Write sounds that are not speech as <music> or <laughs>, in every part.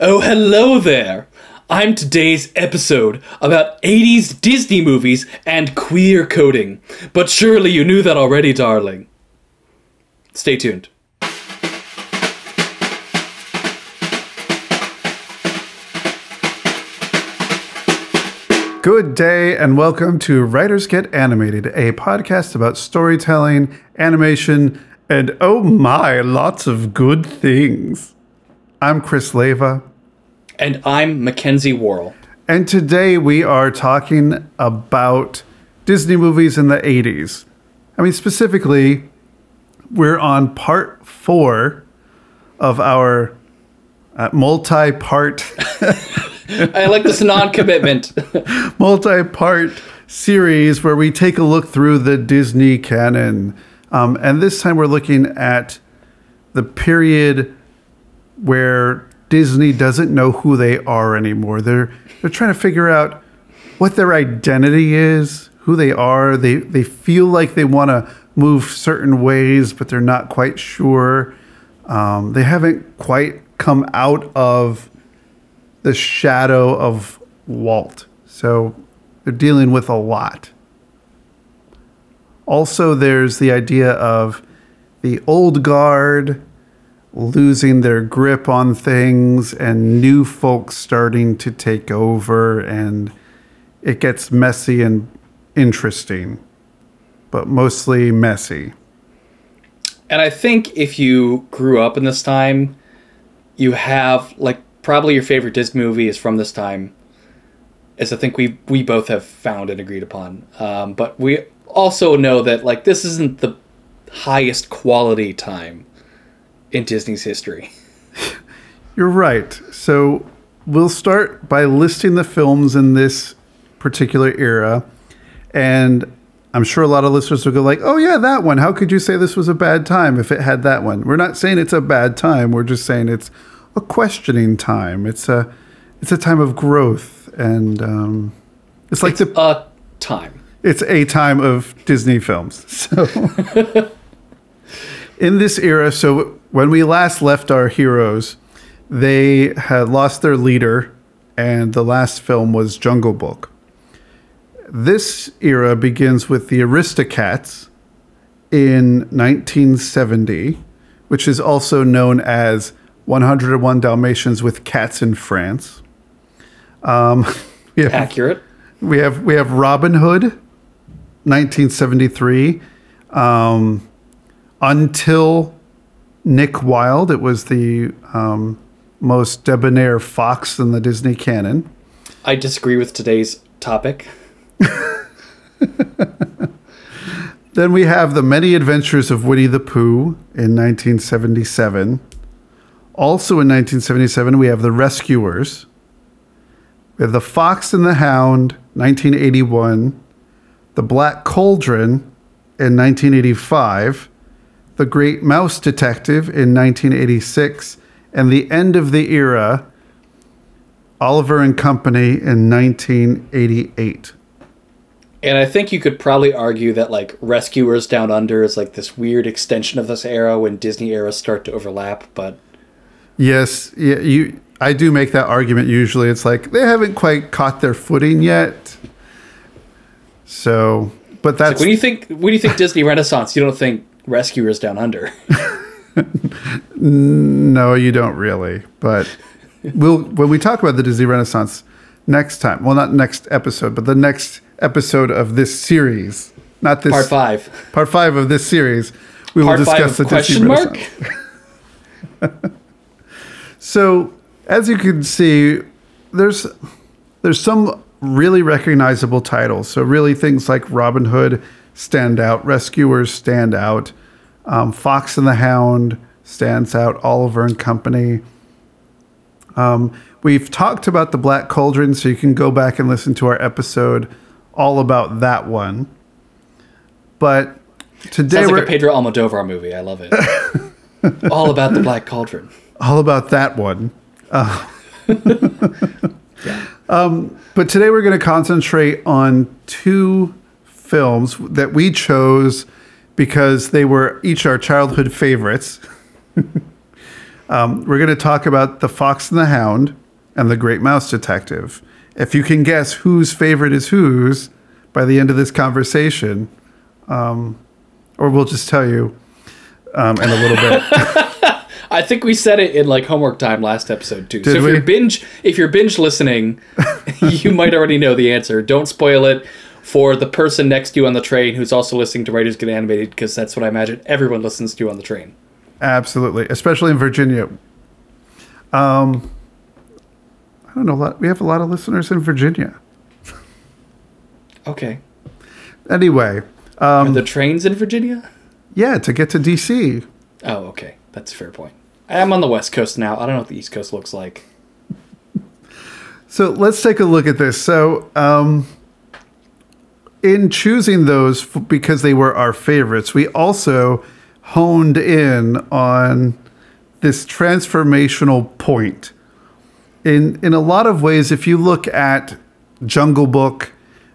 Oh, hello there! I'm today's episode about 80s Disney movies and queer coding. But surely you knew that already, darling. Stay tuned. Good day and welcome to Writers Get Animated, a podcast about storytelling, animation, and oh my, lots of good things. I'm Chris Leva, And I'm Mackenzie Worrell. and today we are talking about Disney movies in the 80s. I mean, specifically, we're on part four of our uh, multi part <laughs> I like this non commitment. <laughs> multi-part series where we take a look through the Disney canon. Um, and this time we're looking at the period where Disney doesn't know who they are anymore. They're they're trying to figure out what their identity is, who they are. They they feel like they want to move certain ways, but they're not quite sure. Um, they haven't quite come out of the shadow of Walt. So they're dealing with a lot. Also, there's the idea of the old guard losing their grip on things and new folks starting to take over, and it gets messy and interesting, but mostly messy. And I think if you grew up in this time, you have like probably your favorite Disney movie is from this time. As I think we we both have found and agreed upon. Um, but we also know that like this isn't the highest quality time in Disney's history. <laughs> You're right. So we'll start by listing the films in this particular era. And I'm sure a lot of listeners will go like, "Oh yeah, that one. How could you say this was a bad time if it had that one?" We're not saying it's a bad time. We're just saying it's a questioning time. It's a it's a time of growth and um, it's like the A time. it's a time of Disney films. <laughs> So, <laughs> in this era, so when we last left our heroes, they had lost their leader, and the last film was Jungle Book. This era begins with the Aristocats in 1970, which is also known as 101 Dalmatians with Cats in France. Um, <laughs> we have Accurate. we have we have Robin Hood, 1973. Um, until Nick Wilde, it was the um, most debonair fox in the Disney canon. I disagree with today's topic. <laughs> Then we have the Many Adventures of Winnie the Pooh in 1977. Also in 1977, we have The Rescuers. We have The Fox and the Hound, 1981. The Black Cauldron in 1985. The Great Mouse Detective in 1986. And The End of the Era, Oliver and Company in 1988. And I think you could probably argue that like Rescuers Down Under is like this weird extension of this era when Disney eras start to overlap, but Yes, yeah, you. I do make that argument. Usually, it's like they haven't quite caught their footing yet. So, but that's when you think when you think Disney Renaissance, you don't think Rescuers Down Under. <laughs> no, you don't really. But we'll when we talk about the Disney Renaissance next time. Well, not next episode, but the next episode of this series. Not this Part five. Part five of this series. We will Part five discuss the Disney mark? Renaissance. <laughs> So, as you can see, there's there's some really recognizable titles. So, really, things like Robin Hood stand out, Rescuers stand out, um, Fox and the Hound stands out, Oliver and Company. Um, we've talked about the Black Cauldron, so you can go back and listen to our episode all about that one. But today Sounds we're like a Pedro Almodovar movie. I love it. <laughs> All about the Black Cauldron. all about that one. Uh, <laughs> um, but today we're going to concentrate on two films that we chose because they were each our childhood favorites. <laughs> Um, we're going to talk about The Fox and the Hound and The Great Mouse Detective. If you can guess whose favorite is whose by the end of this conversation, um, or we'll just tell you um, in a little bit. <laughs> <laughs> I think we said it in like homework time last episode too. so if we? you're binge if you're binge listening, you might already know the answer. Don't spoil it for the person next to you on the train who's also listening to Writers Get Animated because that's what I imagine everyone listens to on the train. Absolutely, especially in Virginia. Um, I don't know. a lot- We have a lot of listeners in Virginia. Okay. Anyway, Are the trains in Virginia? yeah, to get to DC. Oh, okay. That's a fair point. I'm on the West Coast now. I don't know what the East Coast looks like. So let's take a look at this. So, um, in choosing those because they were our favorites, we also honed in on this transformational point. In in a lot of ways, if you look at Jungle Book,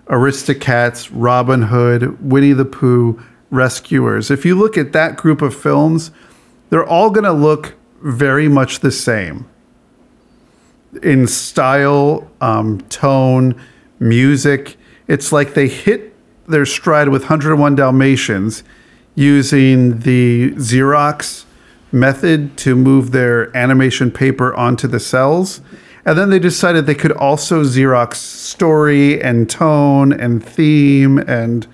Aristocats, Robin Hood, Winnie the Pooh, Rescuers, if you look at that group of films, they're all going to look very much the same in style, um, tone, music. It's like they hit their stride with 101 Dalmatians using the Xerox method to move their animation paper onto the cels. And then they decided they could also Xerox story and tone and theme and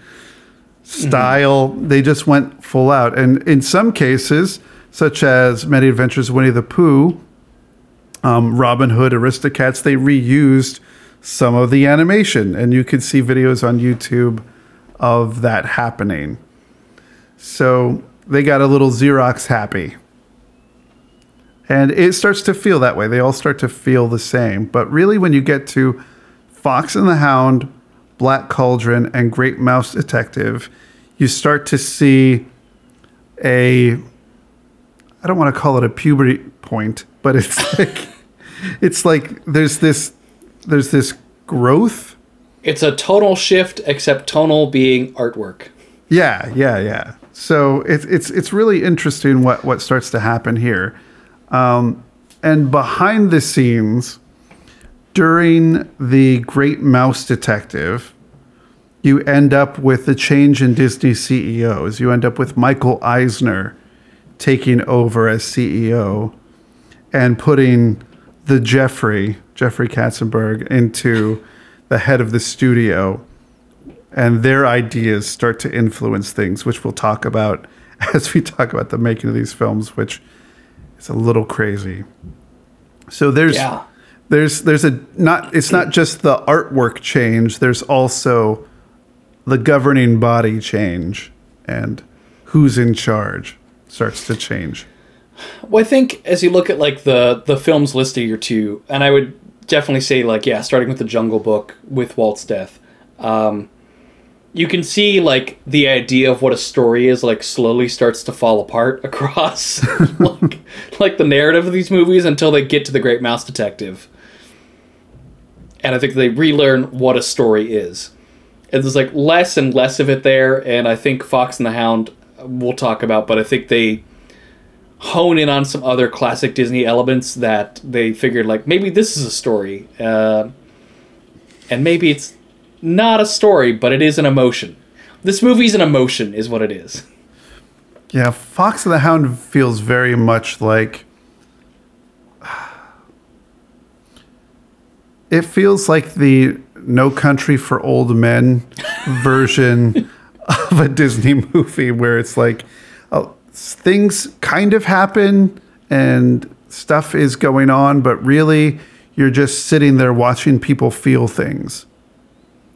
style. They just went full out. And in some cases, such as Many Adventures of Winnie the Pooh, um, Robin Hood, Aristocats, they reused some of the animation, and you could see videos on YouTube of that happening. So they got a little Xerox happy. And it starts to feel that way. They all start to feel the same. But really, when you get to Fox and the Hound, Black Cauldron, and Great Mouse Detective, you start to see a I don't want to call it a puberty point, but it's <laughs> like it's like there's this there's this growth. It's a tonal shift, except tonal being artwork. Yeah, yeah, yeah. So it's it's it's really interesting what what starts to happen here. Um, and behind the scenes, during the Great Mouse Detective, you end up with the change in Disney CEOs. You end up with Michael Eisner taking over as CEO and putting the Jeffrey, Jeffrey Katzenberg, into the head of the studio. And their ideas start to influence things, which we'll talk about <laughs> as we talk about the making of these films, which is a little crazy. So there's Yeah. there's there's a not it's not just the artwork change, there's also the governing body change and who's in charge starts to change. Well, I think as you look at like the the films listed here too, and I would definitely say like yeah, starting with the Jungle Book with Walt's death, um, you can see like the idea of what a story is like slowly starts to fall apart <laughs> across like like the narrative of these movies until they get to the Great Mouse Detective, and I think they relearn what a story is. And there's like less and less of it there, and I think Fox and the Hound uh, we'll talk about, but I think they hone in on some other classic Disney elements that they figured like maybe this is a story, uh, and maybe it's not a story, but it is an emotion. This movie's an emotion, is what it is. Yeah, Fox and the Hound feels very much like <sighs> it feels like the No Country for Old Men <laughs> version <laughs> of a Disney movie where it's like uh, things kind of happen and stuff is going on, but really you're just sitting there watching people feel things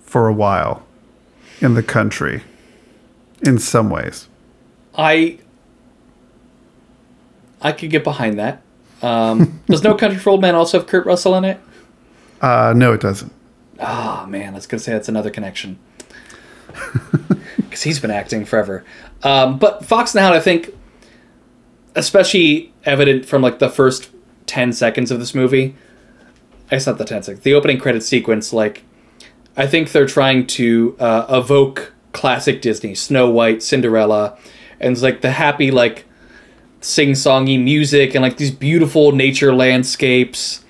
for a while in the country in some ways. I I could get behind that. Um, <laughs> does No Country for Old Men also have Kurt Russell in it? Uh, no, it doesn't. Oh man, I was gonna say that's another connection. <laughs> Because he's been acting forever. Um, but Fox and the Hound, I think, especially evident from like the first ten seconds of this movie. It's not the ten seconds. The opening credit sequence, like, I think they're trying to uh, evoke classic Disney, Snow White, Cinderella, and it's like the happy like sing-songy music and like these beautiful nature landscapes.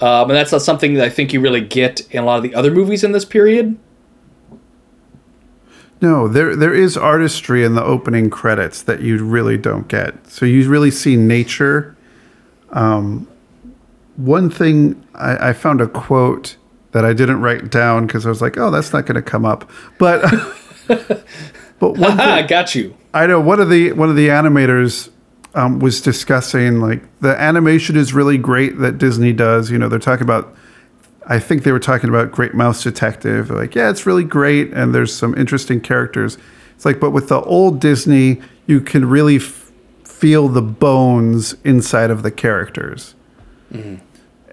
Um, and that's not something that I think you really get in a lot of the other movies in this period. No, there there is artistry in the opening credits that you really don't get. So you really see nature. Um, one thing I, I found a quote that I didn't write down because I was like, oh, that's not going to come up. But <laughs> but one <laughs> I thing, got you. I know one of the one of the animators um, was discussing like the animation is really great that Disney does. You know, they're talking about. I think they were talking about Great Mouse Detective. They're like, yeah, it's really great, and there's some interesting characters. It's like, but with the old Disney, you can really f- feel the bones inside of the characters.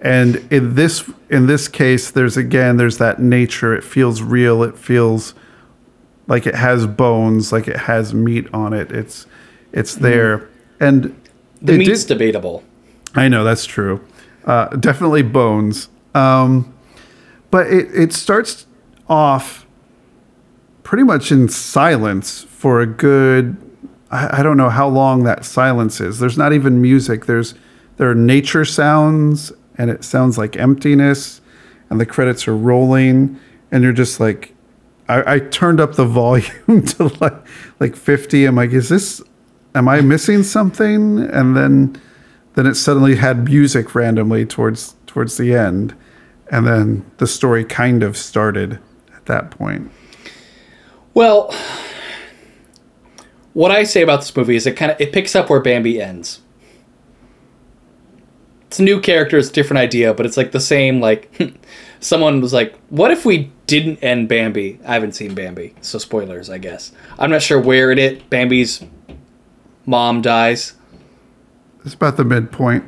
And in this in this case, there's again there's that nature. It feels real. It feels like it has bones, like it has meat on it. It's it's there, and The meat's did- debatable. I know that's true. Uh, definitely bones. Um, but it, it starts off pretty much in silence for a good. I, I don't know how long that silence is. There's not even music. There's there are nature sounds, and it sounds like emptiness, and the credits are rolling, and you're just like, I, I turned up the <laughs> volume <laughs> to like like 50. I'm like, is this? Am I missing something? And then then it suddenly had music randomly towards towards the end and then the story kind of started at that point Well, what I say about this movie is it kind of it picks up where Bambi ends. It's a new character, it's a different idea, but it's like the same. Like, <laughs> someone was like, "What if we didn't end Bambi?" I haven't seen Bambi, so spoilers, I guess. I'm not sure where it it Bambi's mom dies. it's about the midpoint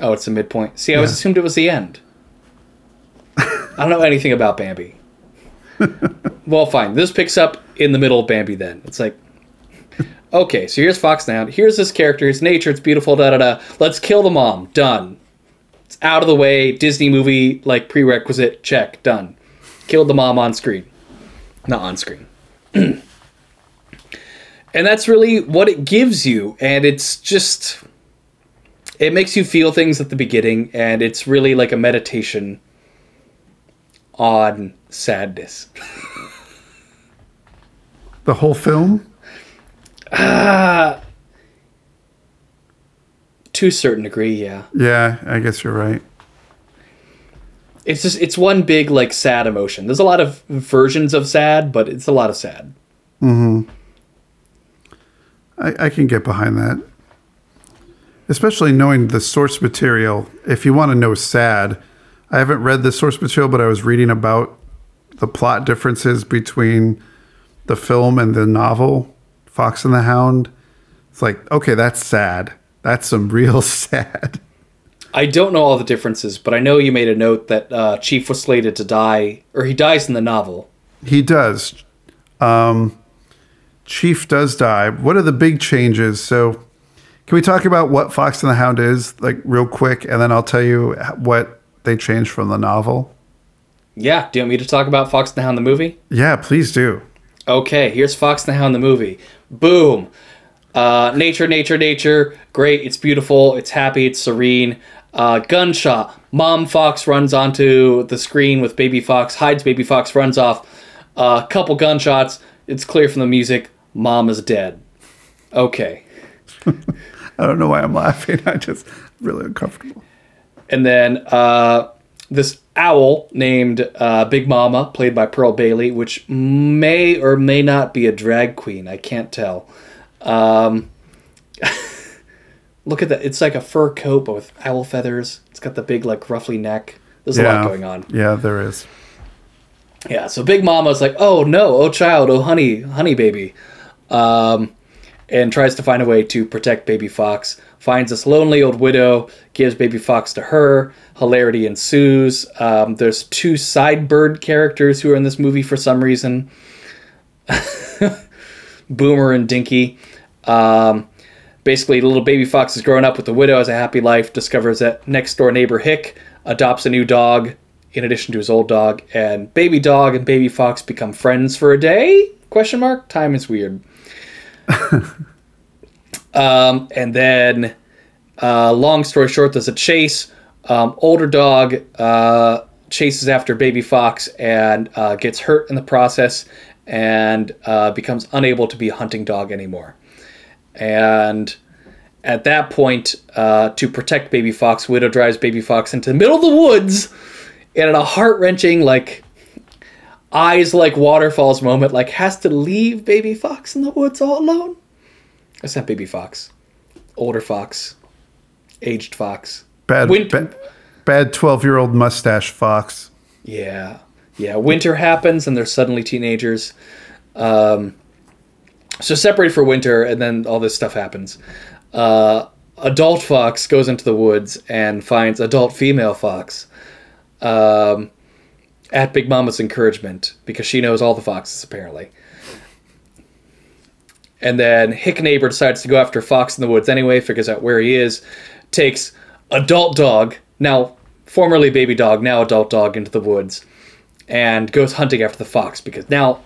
Oh, it's the midpoint. See, I was Yeah. assumed it was the end. <laughs> I don't know anything about Bambi. well, fine. This picks up in the middle of Bambi then. It's like, okay, so here's Fox now. Here's this character. It's nature. It's beautiful. Da da da. Let's kill the mom. Done. It's out of the way. Disney movie, like prerequisite. Check. Done. Killed the mom on screen. Not on screen. <clears throat> and that's really what it gives you. And it's just it makes you feel things at the beginning and it's really like a meditation on sadness. The whole film? To a certain degree yeah. Yeah i guess you're right. It's just it's one big like sad emotion. There's a lot of versions of sad but it's a lot of sad. Mm-hmm. I, I can get behind that. Especially knowing the source material if you want to know sad i haven't read the source material but i was reading about the plot differences between the film and the novel fox and the hound it's like okay that's sad that's some real <laughs> sad i don't know all the differences but i know you made a note that uh, chief was slated to die or he dies in the novel He does. Um, Chief does die. What are the big changes? So, can we talk about what Fox and the Hound is, like real quick, and then I'll tell you what they changed from the novel? yeah do you want me to talk about fox and the hound the movie Yeah, please do. Okay, here's Fox and the Hound the movie. Boom. Uh, nature, nature, nature. Great. It's beautiful. It's happy. It's serene. Uh, gunshot. Mom Fox runs onto the screen with Baby Fox, hides Baby Fox, runs off. A uh, couple gunshots. It's clear from the music. Mom is dead. Okay. <laughs> I don't know why I'm laughing. <laughs> I just really uncomfortable. And then uh, this owl named uh, Big Mama, played by Pearl Bailey, which may or may not be a drag queen. I can't tell. Um, <laughs> look at that. It's like a fur coat, but with owl feathers. It's got the big, like, ruffly neck. There's a lot going on. Yeah, there is. Yeah, so Big Mama's like, oh no, oh child, oh honey, honey baby. Um, and tries to find a way to protect Baby Fox. Finds this lonely old widow, gives Baby Fox to her. Hilarity ensues. Um, there's two side bird characters who are in this movie for some reason <laughs> Boomer and Dinky. Um, basically, little Baby Fox is growing up with the widow, has a happy life, discovers that next door neighbor Hick adopts a new dog in addition to his old dog, and Baby Dog and Baby Fox become friends for a day? Question mark. Time is weird. <laughs> Um, and then, uh, long story short, there's a chase. Um, older dog uh, chases after baby fox and uh, gets hurt in the process and uh, becomes unable to be a hunting dog anymore. And at that point, uh, to protect baby fox, Widow drives baby fox into the middle of the woods and in a heart wrenching, like eyes like waterfalls moment, like has to leave baby fox in the woods all alone. That's not baby fox, older fox, aged fox. Bad, Win- bad, bad 12 year old mustache fox. Yeah, yeah. Winter happens and they're suddenly teenagers. Um, so separated for winter, and then all this stuff happens. Uh, adult fox goes into the woods and finds adult female fox. Um, at Big Mama's encouragement, because she knows all the foxes apparently. And then Hick Neighbor decides to go after Fox in the woods anyway, figures out where he is, takes adult dog, now formerly baby dog, now adult dog, into the woods, and goes hunting after the fox because now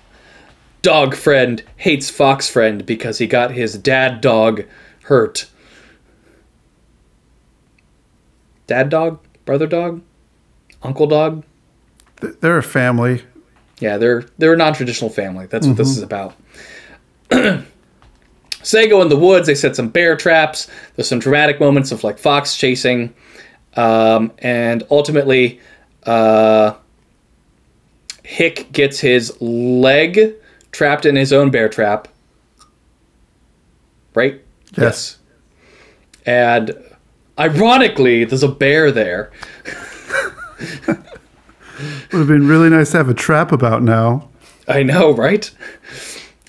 dog friend hates fox friend because he got his dad dog hurt. Dad dog? Brother dog? Uncle dog? They're a family. Yeah, they're they're a non-traditional family. That's what this mm-hmm. is about. <clears throat> so they go in the woods. They set some bear traps. There's some dramatic moments of like fox chasing, um, and ultimately, uh, Hick gets his leg trapped in his own bear trap. Right? Yes. And ironically, there's a bear there. <laughs> Would have been really nice to have a trap about now. I know, right?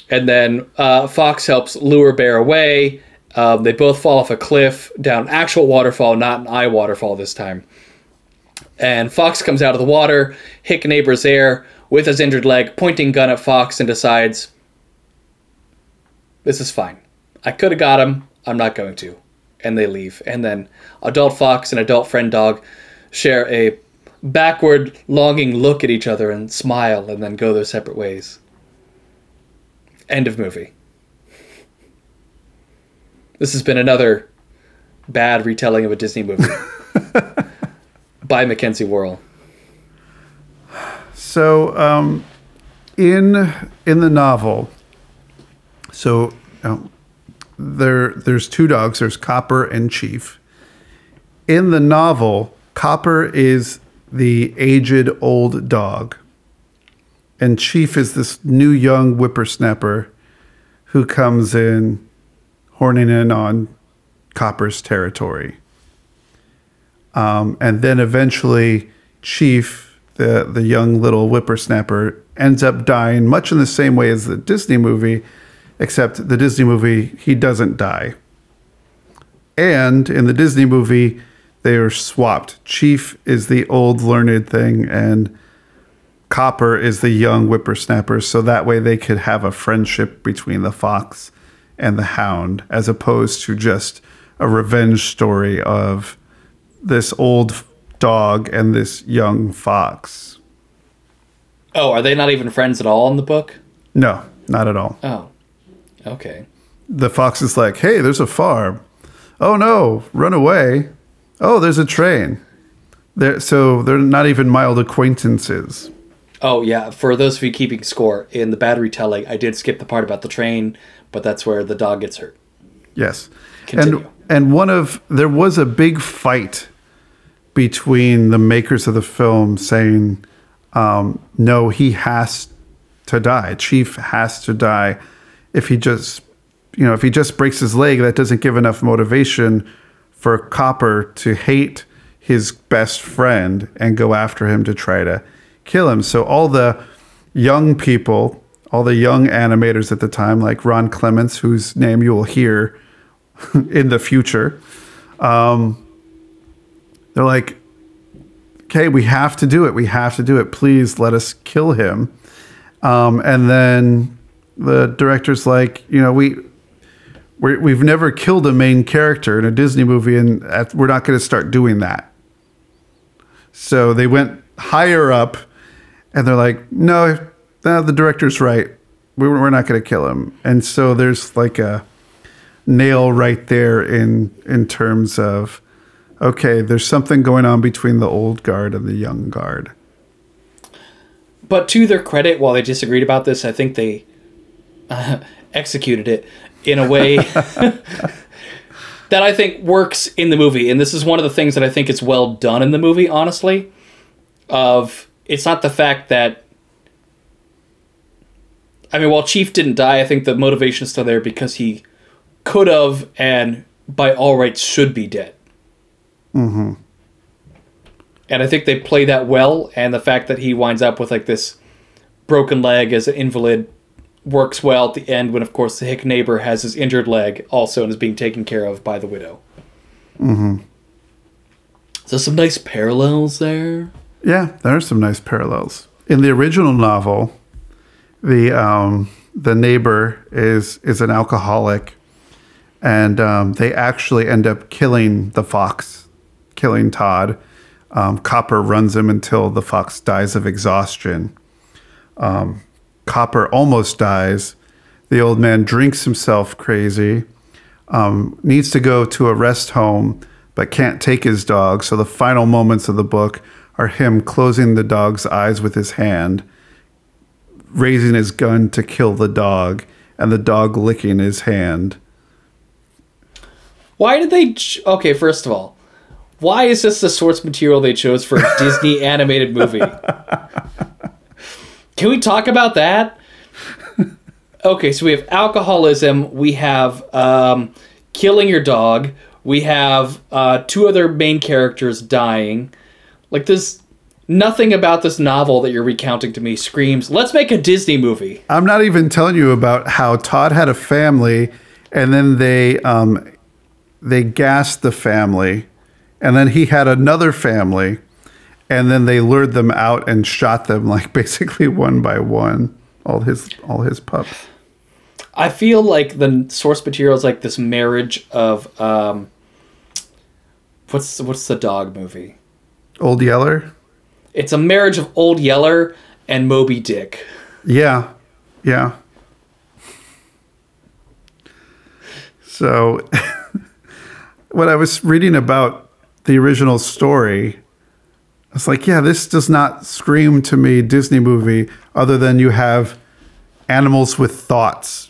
And then uh, Fox helps lure Bear away. Um, they both fall off a cliff down actual waterfall, not an eye waterfall this time. And Fox comes out of the water. Hick neighbor's there with his injured leg, pointing gun at Fox, and decides, "This is fine. I could have got him. I'm not going to." And they leave. And then adult Fox and adult friend dog share a backward, longing look at each other and smile, and then go their separate ways. End of movie. This has been another bad retelling of a Disney movie <laughs> by Mackenzie Worrell. So, um, in in the novel, so um, there there's two dogs. There's Copper and Chief. In the novel, Copper is the aged old dog, and Chief is this new young whippersnapper who comes in, horning in on Copper's territory. Um, and then eventually, Chief, the the young little whippersnapper, ends up dying much in the same way as the Disney movie, except the Disney movie he doesn't die. And in the Disney movie, they are swapped. Chief is the old learned thing, and Copper is the young whippersnapper. So that way they could have a friendship between the fox and the hound, as opposed to just a revenge story of this old dog and this young fox. Oh, are they not even friends at all in the book? No, not at all. Oh, okay. The fox is like, hey, there's a farm. Oh no, run away. Oh, there's a train. They're, so they're not even mild acquaintances. Oh yeah, for those of you keeping score, in the bad retelling, I did skip the part about the train, but that's where the dog gets hurt. Yes. Continue. And and one of there was a big fight between the makers of the film saying, um, no, he has to die. Chief has to die. If he just you know, if he just breaks his leg, that doesn't give enough motivation for Copper to hate his best friend and go after him to try to kill him. So all the young people, all the young animators at the time, like Ron Clements, whose name you will hear <laughs> in the future, um, they're like, okay, we have to do it. We have to do it. Please let us kill him. Um, and then the director's like, you know, we we're, we've never killed a main character in a Disney movie, and at, we're not going to start doing that. So they went higher up, and they're like, no, no the director's right. We, we're not going to kill him. And so there's like a nail right there in in terms of okay, there's something going on between the old guard and the young guard. But to their credit, while they disagreed about this, I think they uh, <laughs> executed it in a way <laughs> that I think works in the movie. And this is one of the things that I think is well done in the movie, honestly. Of it's not the fact that I mean, while Chief didn't die, I think the motivation is still there because he could have and by all rights should be dead. Mm-hmm. And I think they play that well, and the fact that he winds up with like this broken leg as an invalid works well at the end when, of course, the hick neighbor has his injured leg also and is being taken care of by the widow. Mm-hmm. So some nice parallels there. Yeah, there are some nice parallels. In the original novel, the um, the neighbor is is an alcoholic, and um, they actually end up killing the fox, killing Todd. Um, Copper runs him until the fox dies of exhaustion. Um, Copper almost dies. The old man drinks himself crazy. Um, needs to go to a rest home, but can't take his dog. So the final moments of the book are him closing the dog's eyes with his hand raising his gun to kill the dog and the dog licking his hand. Why did they? Ch- okay, first of all, why is this the source material they chose for a <laughs> Disney animated movie? Can we talk about that? Okay, so we have alcoholism, we have um, killing your dog, we have uh, two other main characters dying. Like this Nothing about this novel that you're recounting to me screams, let's make a Disney movie. I'm not even telling you about how Todd had a family and then they um, they gassed the family and then he had another family and then they lured them out and shot them <laughs> like basically one by one all his all his pups i feel like the source material is like this marriage of um what's what's the dog movie old yeller it's a marriage of Old Yeller and Moby Dick. Yeah, yeah. So, <laughs> when I was reading about the original story, I was like, yeah, this does not scream to me Disney movie other than you have animals with thoughts.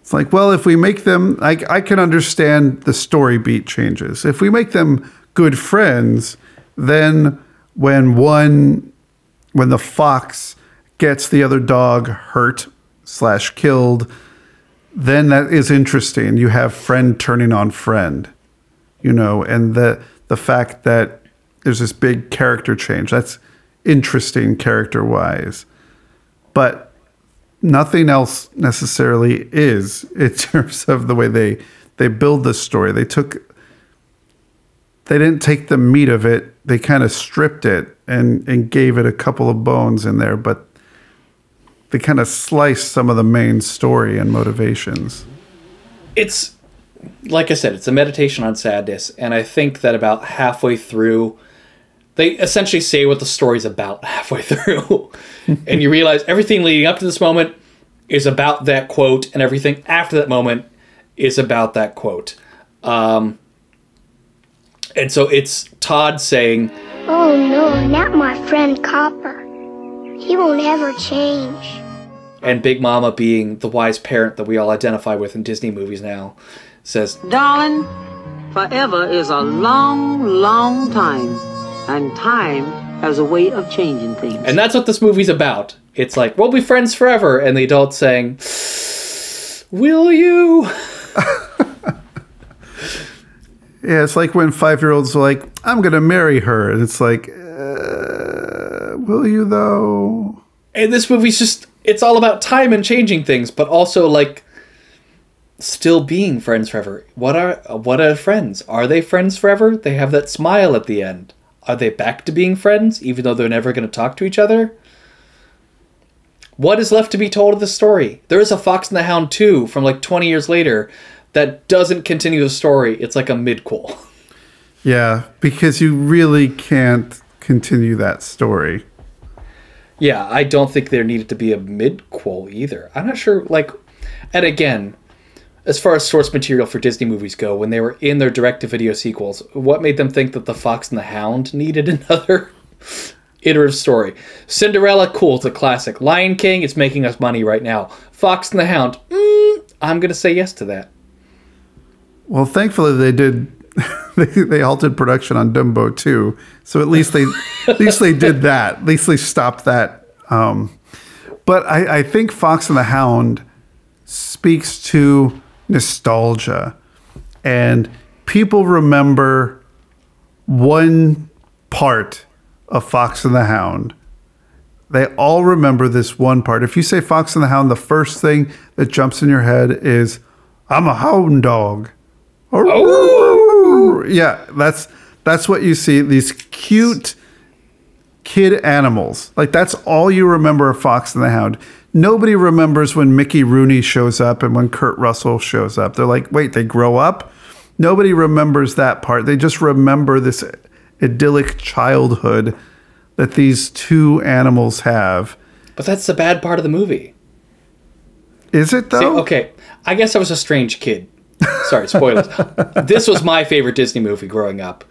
It's like, well, if we make them, I, I can understand the story beat changes. If we make them good friends, then when one when the fox gets the other dog hurt slash killed then that is interesting. You have friend turning on friend you know and the the fact that there's this big character change that's interesting character wise. But nothing else necessarily is in <laughs> terms of the way they they build the story. They took they didn't take the meat of it. They kind of stripped it and and gave it a couple of bones in there, but they kind of sliced some of the main story and motivations. It's like I said, it's a meditation on sadness, and I think that about halfway through, they essentially say what the story's about <laughs> halfway through, <laughs> and you realize everything leading up to this moment is about that quote, and everything after that moment is about that quote. Um, and so it's Todd saying, Oh no, not my friend Copper. He won't ever change. And Big Mama, being the wise parent that we all identify with in Disney movies now, says, Darling, forever is a long, long time, and time has a way of changing things. And that's what this movie's about. It's like, we'll be friends forever. And the adult saying, Will you? <laughs> Yeah, it's like when five year olds are like, I'm going to marry her. And it's like, uh, will you though? And this movie's just, it's all about time and changing things, but also like still being friends forever. What are, what are friends? Are they friends forever? They have that smile at the end. Are they back to being friends, even though they're never going to talk to each other? What is left to be told of the story? There is a Fox and the Hound 2 from like 20 years later that doesn't continue the story. It's like a midquel. <laughs> Yeah, because you really can't continue that story. Yeah, I don't think there needed to be a midquel either. I'm not sure. Like, and again, as far as source material for Disney movies go, when they were in their direct-to-video sequels, what made them think that the Fox and the Hound needed <laughs> another iterative story? Cinderella, cool, it's a classic. Lion King, it's making us money right now. Fox and the Hound, mm, I'm gonna say yes to that. Well, thankfully they did. <laughs> They, they halted production on Dumbo too, so at least they <laughs> at least they did that. At least they stopped that. Um, but I, I think Fox and the Hound speaks to nostalgia, and people remember one part of Fox and the Hound. They all remember this one part. If you say Fox and the Hound, the first thing that jumps in your head is, "I'm a hound dog." Oh. Yeah, that's that's what you see. These cute kid animals. Like that's all you remember of Fox and the Hound. Nobody remembers when Mickey Rooney shows up and when Kurt Russell shows up. They're like, wait, they grow up? Nobody remembers that part. They just remember this idyllic childhood that these two animals have. But that's the bad part of the movie. Is it though? See, okay, I guess I was a strange kid. Sorry, spoilers. <laughs> this was my favorite Disney movie growing up.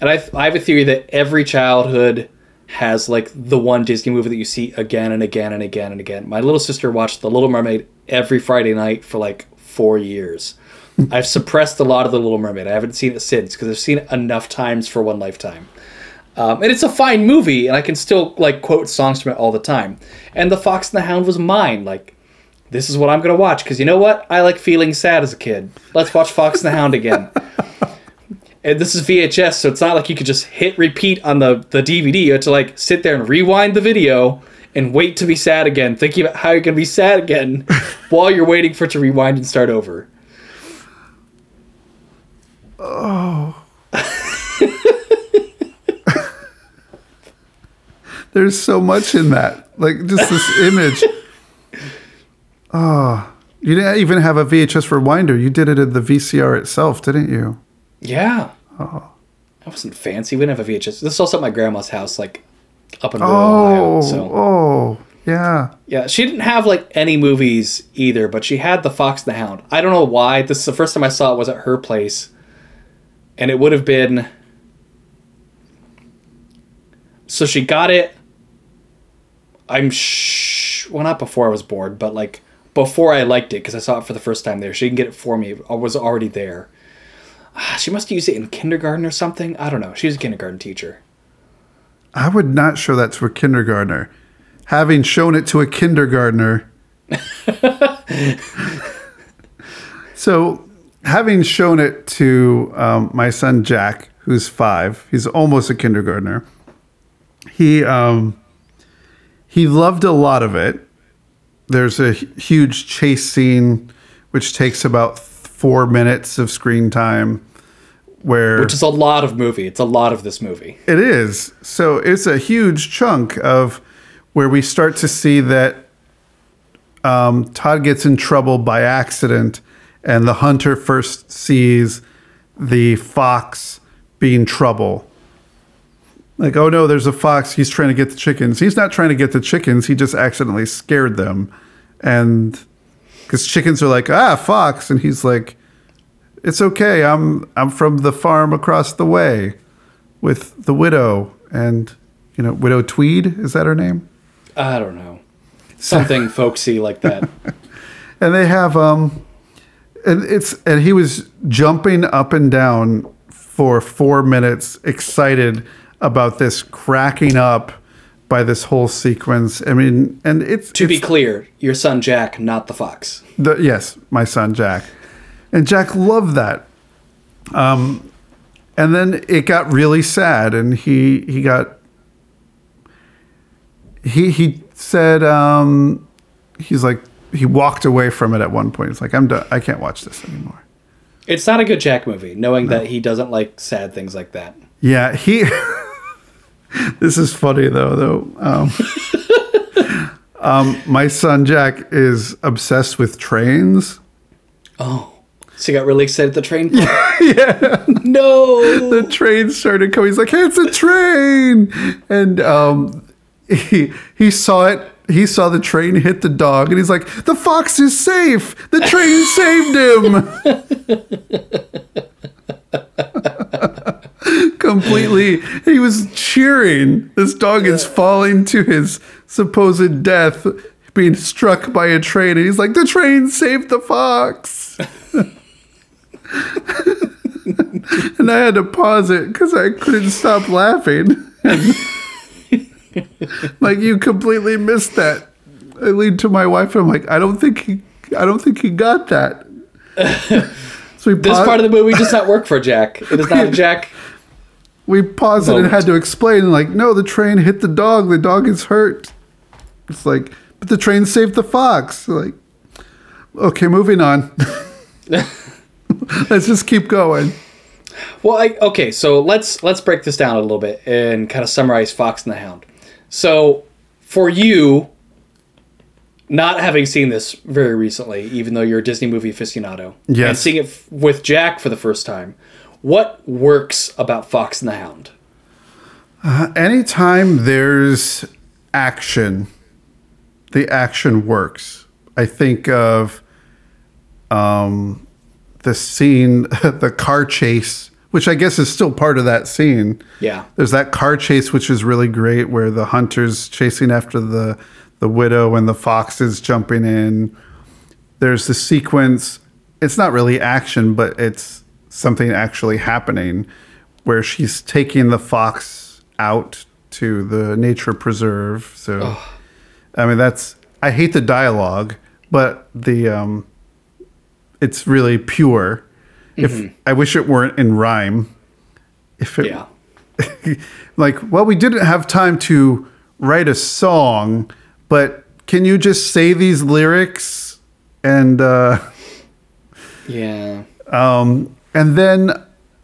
And I, I have a theory that every childhood has like the one Disney movie that you see again and again and again and again. My little sister watched The Little Mermaid every Friday night for like four years. I've suppressed a lot of The Little Mermaid. I haven't seen it since because I've seen it enough times for one lifetime. Um, and it's a fine movie, and I can still like quote songs from it all the time. And The Fox and the Hound was mine. Like, this is what I'm gonna watch because you know what? I like feeling sad as a kid. Let's watch Fox and the Hound again. <laughs> and this is VHS, so it's not like you could just hit repeat on the the DVD. You have to like sit there and rewind the video and wait to be sad again, thinking about how you're gonna be sad again <laughs> while you're waiting for it to rewind and start over. Oh. <laughs> There's so much in that. Like just this image. Oh, you didn't even have a VHS rewinder. You did it in the VCR itself, didn't you? Yeah. Oh. I wasn't fancy. We didn't have a VHS. This is also at my grandma's house, like up in rural Oh, Ohio. So oh, yeah. yeah, she didn't have like any movies either, but she had the Fox and the Hound. I don't know why. This is the first time I saw it was at her place, and it would have been. So she got it. I'm sh- well, not before I was bored, but like before I liked it because I saw it for the first time there. She didn't get it for me. I was already there. Ah, She must have used it in kindergarten or something. I don't know. She was a kindergarten teacher. I would not show that to a kindergartner. Having shown it to a kindergartner. <laughs> so, having shown it to um, my son Jack, who's five, he's almost a kindergartner. He um, he loved a lot of it. There's a huge chase scene, which takes about four minutes of screen time, where Which is a lot of movie. It's a lot of this movie. it is. So it's a huge chunk of where we start to see that um, Todd gets in trouble by accident, and the hunter first sees the fox being trouble. Like, oh no, there's a fox. He's trying to get the chickens. He's not trying to get the chickens. He just accidentally scared them. And because chickens are like, ah, fox. And he's like, it's okay. I'm I'm from the farm across the way with the widow and you know widow Tweed is that her name? I don't know. Something <laughs> folksy like that. And they have um and it's and he was jumping up and down for 4 minutes excited about this cracking up by this whole sequence. I mean, and it's To be clear, your son Jack, not the fox. The, yes, my son Jack, and Jack loved that. Um, and then it got really sad, and he he got he he said um, he's like he walked away from it at one point. It's like I'm done. I can't watch this anymore. It's not a good Jack movie, knowing that he doesn't like sad things like that. Yeah, he. <laughs> <laughs> this is funny though. Though, um, <laughs> um, my son Jack is obsessed with trains. Oh. So he got really excited at the train? <laughs> yeah. No. the train started coming. He's like, hey, it's a train. And um, he, he saw it. he saw the train hit the dog and he's like, the fox is safe. The train saved him. <laughs> Completely. He was cheering. This dog is falling to his supposed death, being struck by a train. And he's like, the train saved the fox. <laughs> and I had to pause it because I couldn't stop laughing. <laughs> like you completely missed that. I lead to my wife. And i'm like, I don't think he, I don't think he got that. So we This part of the movie does not work for Jack. It is not a Jack. We paused it and had to explain. Like, no, the train hit the dog. The dog is hurt. It's like, but the train saved the fox. Like, okay, moving on. <laughs> Let's just keep going. Well, I, okay, so let's let's break this down a little bit and kind of summarize Fox and the Hound. So, for you, not having seen this very recently, even though you're a Disney movie aficionado, and seeing it f- with Jack for the first time, what works about Fox and the Hound? anytime there's action, the action works. I think of um, the scene, <laughs> the car chase, which I guess is still part of that scene. Yeah, There's that car chase, which is really great, where the hunter's chasing after the the widow and the fox is jumping in. There's the sequence. It's not really action, but it's something actually happening, where she's taking the fox out to the nature preserve. So, I mean, that's I hate the dialogue, but the um, it's really pure. If I wish it weren't in rhyme. If it, yeah. <laughs> like, well, we didn't have time to write a song, but can you just say these lyrics? And uh, Yeah. um, and then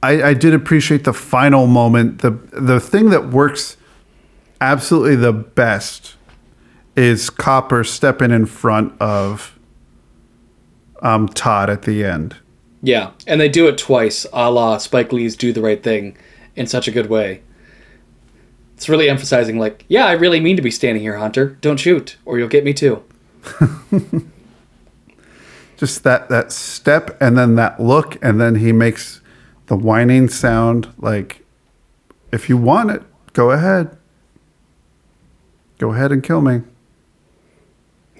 I, I did appreciate the final moment. the The thing that works absolutely the best is Copper stepping in front of um, Todd at the end. Yeah, and they do it twice, a la Spike Lee's "Do the Right Thing," in such a good way. It's really emphasizing, like, yeah, I really mean to be standing here, Hunter. Don't shoot, or you'll get me too. <laughs> just that that step and then that look and then he makes the whining sound like if you want it go ahead go ahead and kill me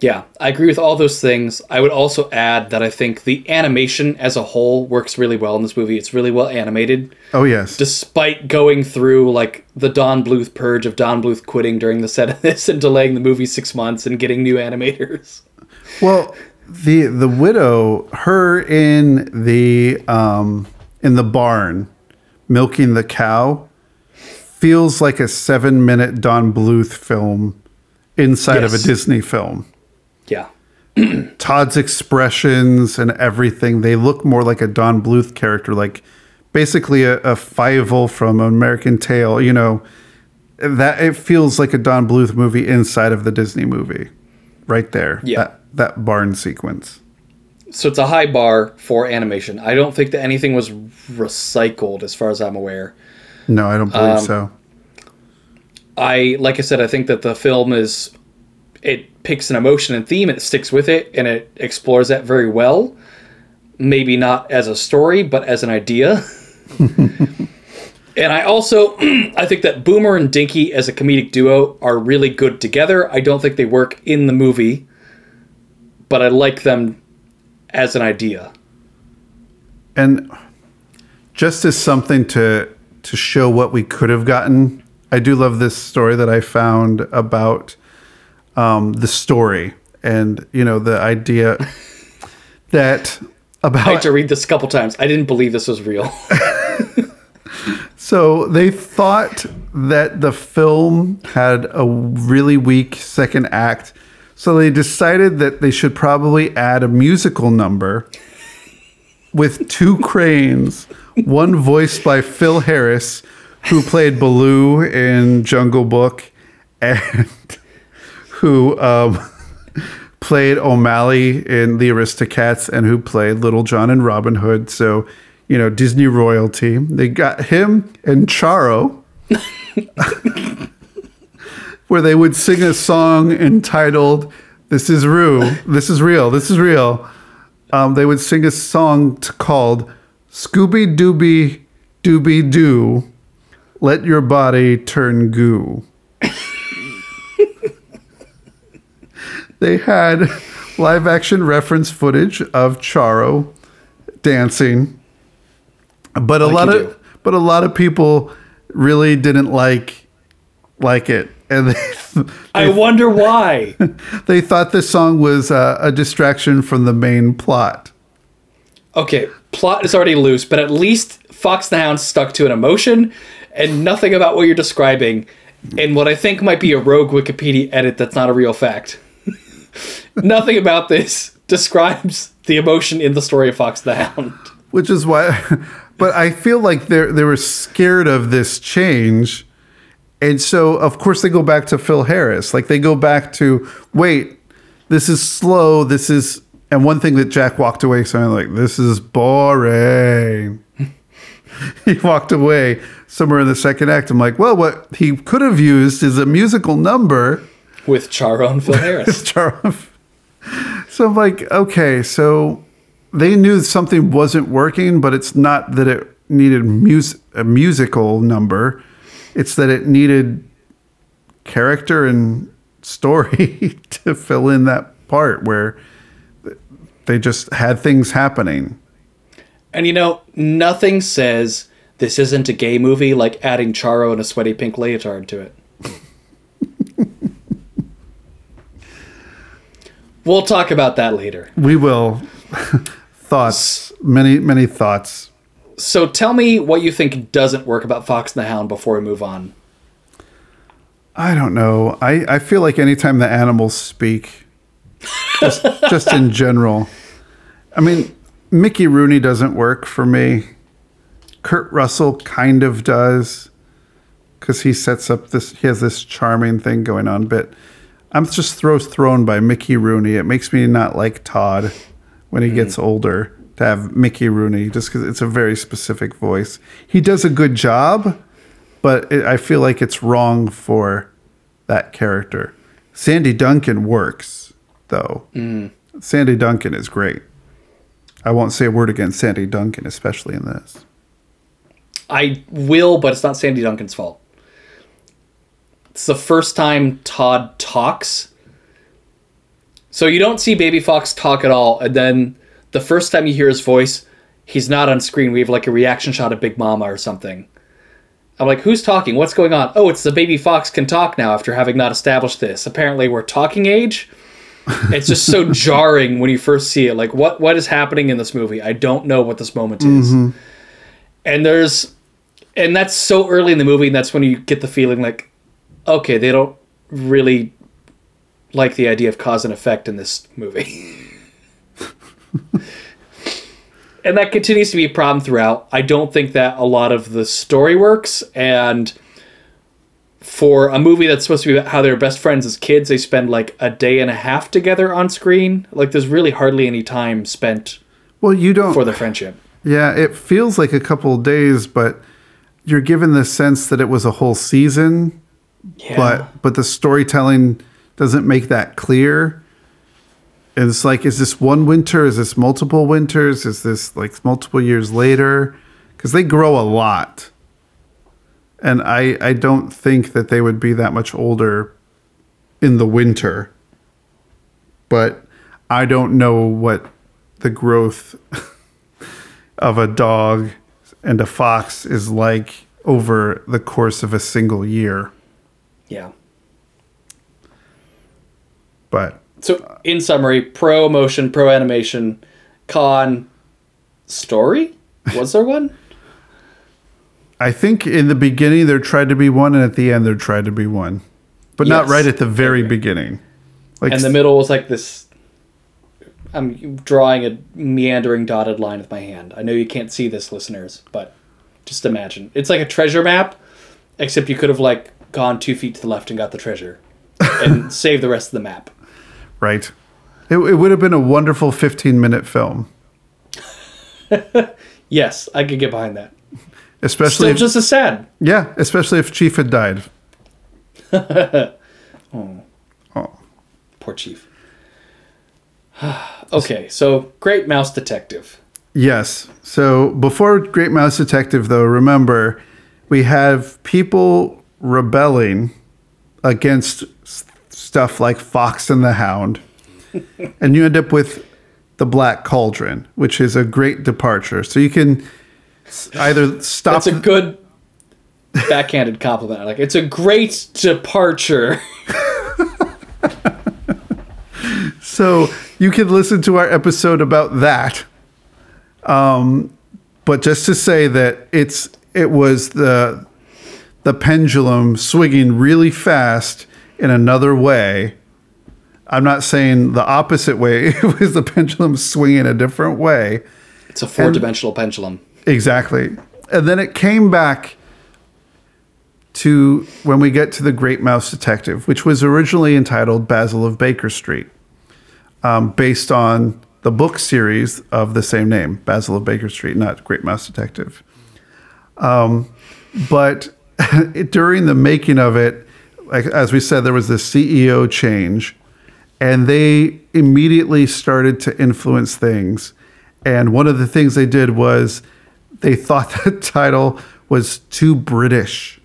Yeah, I agree with all those things. I would also add that I think the animation as a whole works really well in this movie. It's really well animated, oh yes despite going through like the Don Bluth purge of Don Bluth quitting during the set of this and delaying the movie six months and getting new animators. well the the widow her in the um in the barn milking the cow feels like a seven minute don bluth film inside of a disney film Yeah, <clears throat> Todd's expressions and everything, they look more like a Don Bluth character, like basically a, a Fievel from American Tail, you know. That it feels like a Don Bluth movie inside of the Disney movie. Right there. Yeah. That that barn sequence. so it's a high bar for animation. I don't think that anything was recycled, as far as I'm aware. No, I don't believe Um, so. I like I said, I think that the film is it picks an emotion and theme and it sticks with it and it explores that very well. Maybe not as a story, but as an idea. <laughs> and I also <clears throat> I think that Boomer and Dinky as a comedic duo are really good together. I don't think they work in the movie, but I like them as an idea. And just as something to to show what we could have gotten, I do love this story that I found about um, the story and you know the idea that about I had to read this a couple times. I didn't believe this was real. <laughs> <laughs> so they thought that the film had a really weak second act. So they decided that they should probably add a musical number with two <laughs> cranes one voiced by phil harris who played baloo in jungle book and <laughs> who um, <laughs> played o'malley in the aristocats and who played little john in robin hood. So you know disney royalty they got him and charo <laughs> where they would sing a song entitled "This is Rue, This is Real, This is Real." Um, they would sing a song t- called "Scooby Dooby Dooby Doo." Let your body turn goo. they had live action reference footage of Charo dancing, but a Like lot of do. but a lot of people really didn't like like it, and they <laughs> I wonder <laughs> why. they thought this song was uh, a distraction from the main plot. Okay, plot is already loose, but at least Fox the Hound stuck to an emotion and nothing about what you're describing and what I think might be a rogue Wikipedia edit that's not a real fact. <laughs> nothing about this describes the emotion in the story of Fox the Hound. which is why but i feel like they they were scared of this change and so of course they go back to phil harris like they go back to wait this is slow this is and one thing that jack walked away saying like this is boring <laughs> he walked away somewhere in the second act i'm like well what he could have used is a musical number With Charon Phil <laughs> Harris. Charles. So I'm like, okay, so they knew something wasn't working, but it's not that it needed mus- a musical number. It's that it needed character and story <laughs> to fill in that part where they just had things happening. and you know, nothing says this isn't a gay movie like adding Charo and a sweaty pink leotard to it. We'll talk about that later. We will <laughs> thoughts, many many thoughts. So tell me what you think doesn't work about Fox and the Hound before we move on. I don't know. I, I feel like anytime the animals speak, just, <laughs> just in general. I mean, Mickey Rooney doesn't work for me. Kurt Russell kind of does because he sets up this, he has this charming thing going on, but I'm just throws thrown by Mickey Rooney. It makes me not like Todd when he gets mm. older to have Mickey Rooney just because it's a very specific voice. He does a good job, but it, I feel like it's wrong for that character. Sandy Duncan works, though. Mm. Sandy Duncan is great. I won't say a word against Sandy Duncan, especially in this. I will, but it's not Sandy Duncan's fault. It's the first time Todd talks. So you don't see Baby Fox talk at all, and then the first time you hear his voice, he's not on screen. We have like a reaction shot of Big Mama or something. I'm like, who's talking? What's going on? Oh, it's the Baby Fox can talk now after having not established this. Apparently, we're talking age. It's just so <laughs> jarring when you first see it. Like, what what is happening in this movie? I don't know what this moment is. Mm-hmm. And there's and that's so early in the movie and that's when you get the feeling like okay they don't really like the idea of cause and effect in this movie <laughs> and that continues to be a problem throughout i don't think that a lot of the story works and for a movie that's supposed to be about how they're best friends as kids they spend like a day and a half together on screen like there's really hardly any time spent Well, you don't. for the friendship Yeah, it feels like a couple of days, but you're given the sense that it was a whole season. But but the storytelling doesn't make that clear. And it's like, is this one winter? Is this multiple winters? Is this like multiple years later? Because they grow a lot. And I I don't think that they would be that much older in the winter. But I don't know what the growth <laughs> of a dog and a fox is like over the course of a single year. Yeah But So, in summary, pro motion, pro animation, con story. Was there one? <laughs> I think in the beginning there tried to be one, and at the end there tried to be one, but not right at the very Okay. beginning. Like And the middle was like this. I'm drawing a meandering dotted line with my hand. I know you can't see this, listeners, but just imagine. It's like a treasure map, except you could have like gone two feet to the left and got the treasure, and <laughs> saved the rest of the map. right, it, it would have been a wonderful fifteen-minute film, <laughs> Yes, I could get behind that. especially Still if, just as sad. yeah, especially if Chief had died. <laughs> Oh, Oh. poor Chief. <sighs> okay, so Great Mouse Detective. Yes. So before Great Mouse Detective, though, remember we have people rebelling against stuff like Fox and the Hound, <laughs> and you end up with the Black Cauldron, which is a great departure. So you can either stop. That's a good backhanded <laughs> compliment. Like it's a great departure. <laughs> So you can listen to our episode about that. Um, but just to say that it's it was the the pendulum swinging really fast in another way. I'm not saying the opposite way. <laughs> It was the pendulum swinging a different way. It's a four dimensional pendulum. Exactly. And then it came back to when we get to the Great Mouse Detective, which was originally entitled Basil of Baker Street, um, based on the book series of the same name, Basil of Baker Street, not Great Mouse Detective. Um, but <laughs> during the making of it, like as we said, there was this CEO change, and they immediately started to influence things. And one of the things they did was they thought <laughs> the title was too British.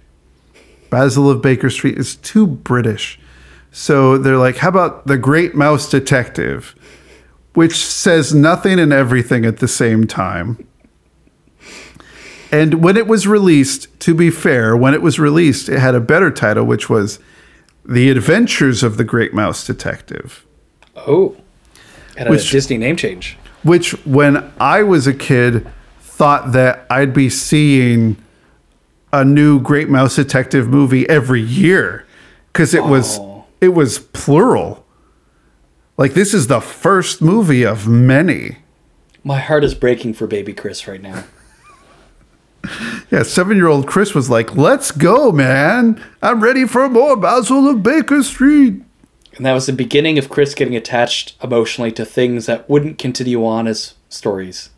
Basil of Baker Street is too British. So they're like, how about The Great Mouse Detective, which says nothing and everything at the same time. And when it was released, to be fair, when it was released, it had a better title, which was The Adventures of the Great Mouse Detective. Oh, and Which- a Disney name change. which when I was a kid thought that I'd be seeing a new Great Mouse Detective movie every year because it was Oh. it was plural. Like this is the first movie of many. My heart is breaking for baby Chris right now. Yeah, seven year old Chris was like, "Let's go, man! I'm ready for more Basil of Baker Street." And that was the beginning of Chris getting attached emotionally to things that wouldn't continue on as stories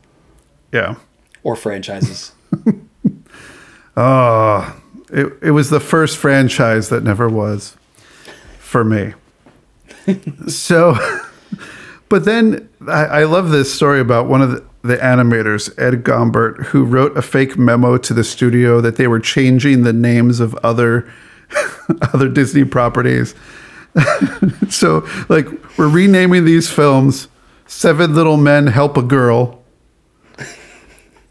Yeah. or franchises. Oh, <laughs> it, it was the first franchise that never was for me. <laughs> so, <laughs> but then I, I love this story about one of the, the animators, Ed Gombert, who wrote a fake memo to the studio that they were changing the names of other <laughs> other Disney properties. <laughs> so, like, we're renaming these films Seven Little Men Help a Girl,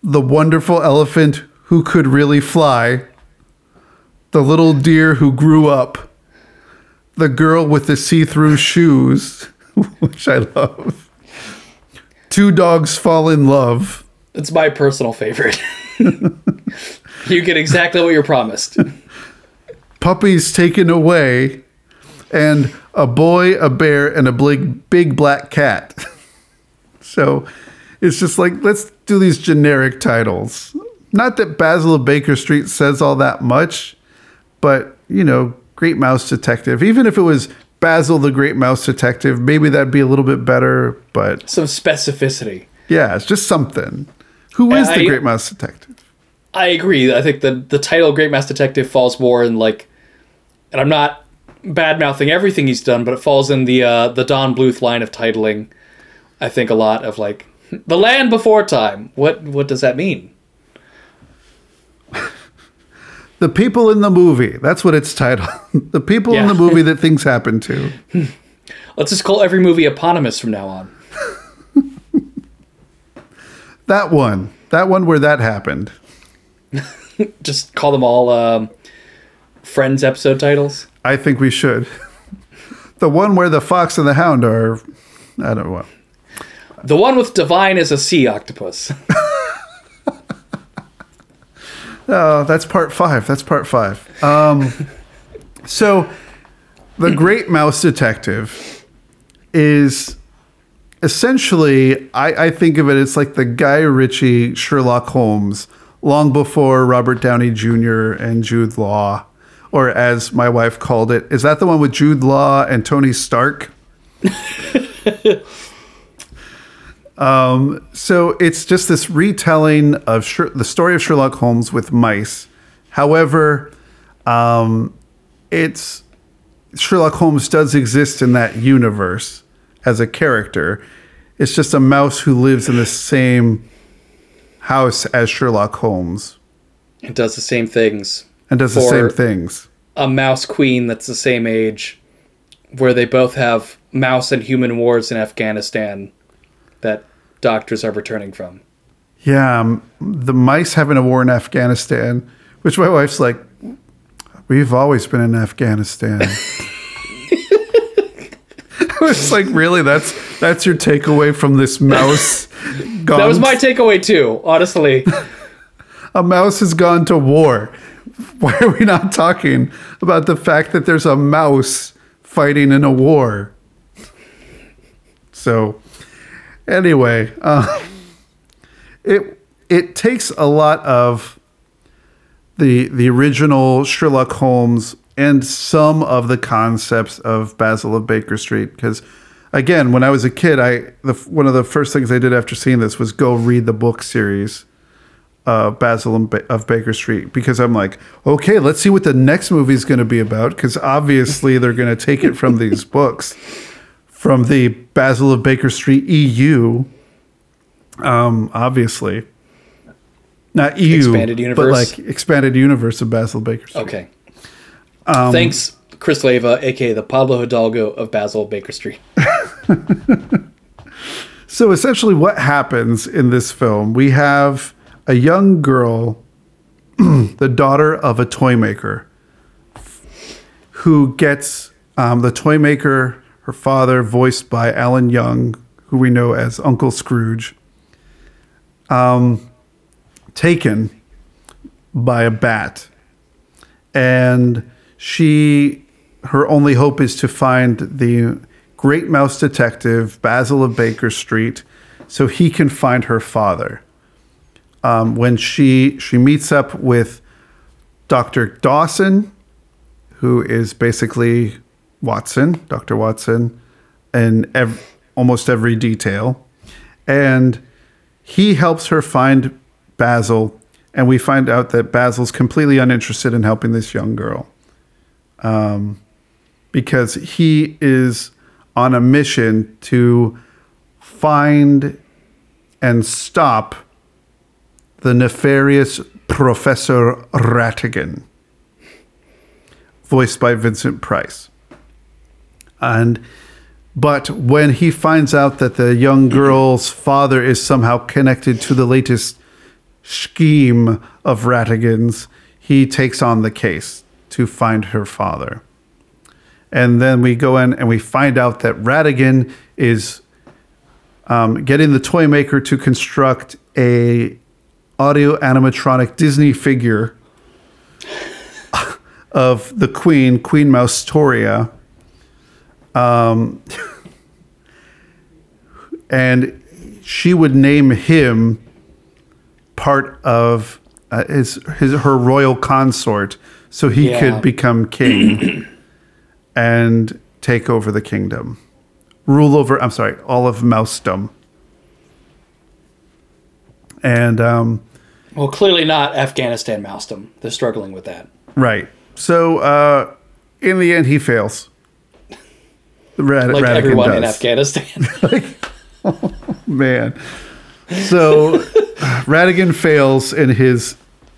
The Wonderful Elephant Who Could Really Fly, The Little Deer Who Grew Up, The Girl with the See Through Shoes, <laughs> which I love, Two Dogs Fall in Love, It's my personal favorite. <laughs> you get exactly what you're promised. Puppies Taken Away, and A Boy, a Bear, and a big, big Black Cat. <laughs> so it's just like, let's do these generic titles. Not that Basil of Baker Street says all that much, but, you know, Great Mouse Detective, even if it was Basil the Great Mouse Detective, maybe that'd be a little bit better, but Some specificity. yeah, it's just something. Who is the Great Mouse Detective? I agree. I think the the title Great Mouse Detective falls more in like, and I'm not bad mouthing everything he's done, but it falls in the uh, the Don Bluth line of titling. I think a lot of like the land before time. What what does that mean? The people in the movie. That's what it's titled. <laughs> the people in the movie that <laughs> things happen to. Let's just call every movie eponymous from now on. <laughs> That one. That one where that happened. Just call them all um, Friends episode titles. I think we should. The one where the fox and the hound are, I don't know what. The one with Divine as a sea octopus. Oh, that's part five. That's part five. Um, so, the Great Mouse Detective is essentially, I, I think of it as like the Guy Ritchie Sherlock Holmes, long before Robert Downey Jr. and Jude Law, or as my wife called it, is that the one with Jude Law and Tony Stark? <laughs> Um, so it's just this retelling of Sher- the story of Sherlock Holmes with mice. However, um, it's Sherlock Holmes does exist in that universe as a character. It's just a mouse who lives in the same house as Sherlock Holmes It does the same things. and does the same things. A mouse queen that's the same age, where they both have mouse and human wars in Afghanistan that doctors are returning from. Yeah, um, the mice having a war in Afghanistan, which my wife's like, we've always been in Afghanistan. <laughs> I was like, really? That's that's your takeaway from this mouse? <laughs> Gone, That was my takeaway too, honestly. <laughs> a mouse has gone to war. Why are we not talking about the fact that there's a mouse fighting in a war? So, anyway, uh, it it takes a lot of the the original Sherlock Holmes and some of the concepts of Basil of Baker Street. Because again when I was a kid I the, one of the first things I did after seeing this was go read the book series uh, Basil and ba- of Baker Street. Because I'm like okay let's see what the next movie is going to be about because obviously they're going to take it from these <laughs> books from the Basil of Baker Street EU um obviously not EU Expanded but like expanded universe of Basil Baker Street Okay. Thanks, Chris Leva, aka the Pablo Hidalgo of Basil Baker Street. <laughs> So essentially, what happens in this film? We have a young girl, <clears throat> the daughter of a toy maker, who gets um, the toy maker, her father, voiced by Alan Young, who we know as Uncle Scrooge, um, taken by a bat. And she, her only hope is to find the great mouse detective, Basil of Baker Street, so he can find her father. Um, when she she meets up with Dr. Dawson, who is basically Watson, Dr. Watson, in ev- almost every detail. And he helps her find Basil, and we find out that Basil's completely uninterested in helping this young girl um, because he is on a mission to find and stop the nefarious Professor Ratigan, voiced by Vincent Price. And but when he finds out that the young girl's father is somehow connected to the latest scheme of Ratigan's, he takes on the case to find her father. And then we go in and we find out that Ratigan is um, getting the toy maker to construct a audio animatronic Disney figure <laughs> of the queen, Queen Moustoria. Um, and she would name him part of uh, his, his her royal consort so he Yeah. could become king <clears throat> and take over the kingdom rule over i'm sorry all of mousedom and um, Well, clearly not Afghanistan Mousedom. They're struggling with that. right so uh, in the end he fails Rad- Like Ratigan everyone in does. Afghanistan. <laughs> man. So <laughs> Ratigan fails in his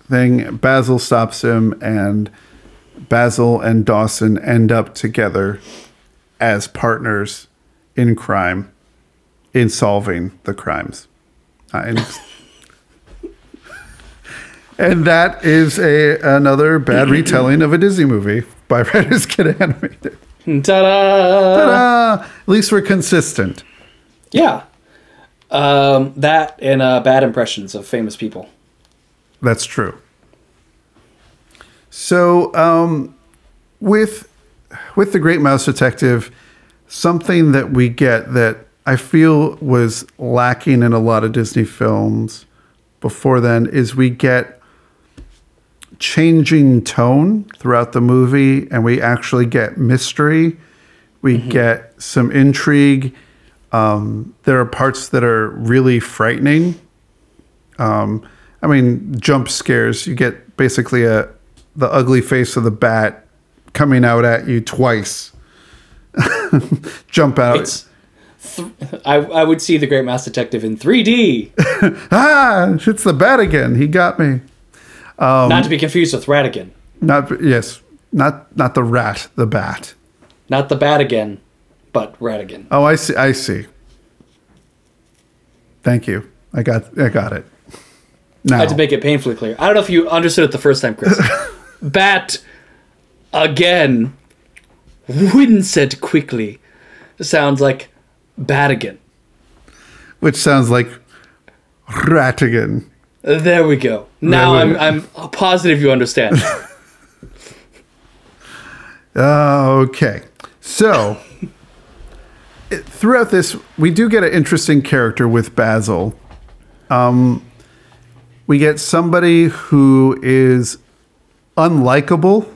thing. Basil stops him, and Basil and Dawson end up together as partners in crime, in solving the crimes. Uh, and, <laughs> that is a another bad retelling of a Disney movie by Redis Kid Animated. Ta-da! Ta-da! At least we're consistent. Yeah. Um, that and uh, bad impressions of famous people. That's true. So, um, with with the Great Mouse Detective, something that we get that I feel was lacking in a lot of Disney films before then is we get changing tone throughout the movie, and we actually get mystery. We get some intrigue. Um, there are parts that are really frightening. Um, I mean, jump scares. You get basically a the ugly face of the bat coming out at you twice. <laughs> Jump out. It's th- I, I would see the Great Mouse Detective in 3D, <laughs> ah, it's the bat again. He got me. Um, not to be confused with Ratigan. Not yes, not not the rat, the bat. Not the bat again, but Ratigan. Oh, I see. I see. Thank you. I got. I got it. Now, I had to make it painfully clear. I don't know if you understood it the first time, Chris. <laughs> bat again, when said quickly, sounds like Batigan. which sounds like Ratigan. There we go. Now Right, I'm. I'm positive you understand. <laughs> Okay, so it- throughout this, we do get an interesting character with Basil. Um, we get somebody who is unlikable,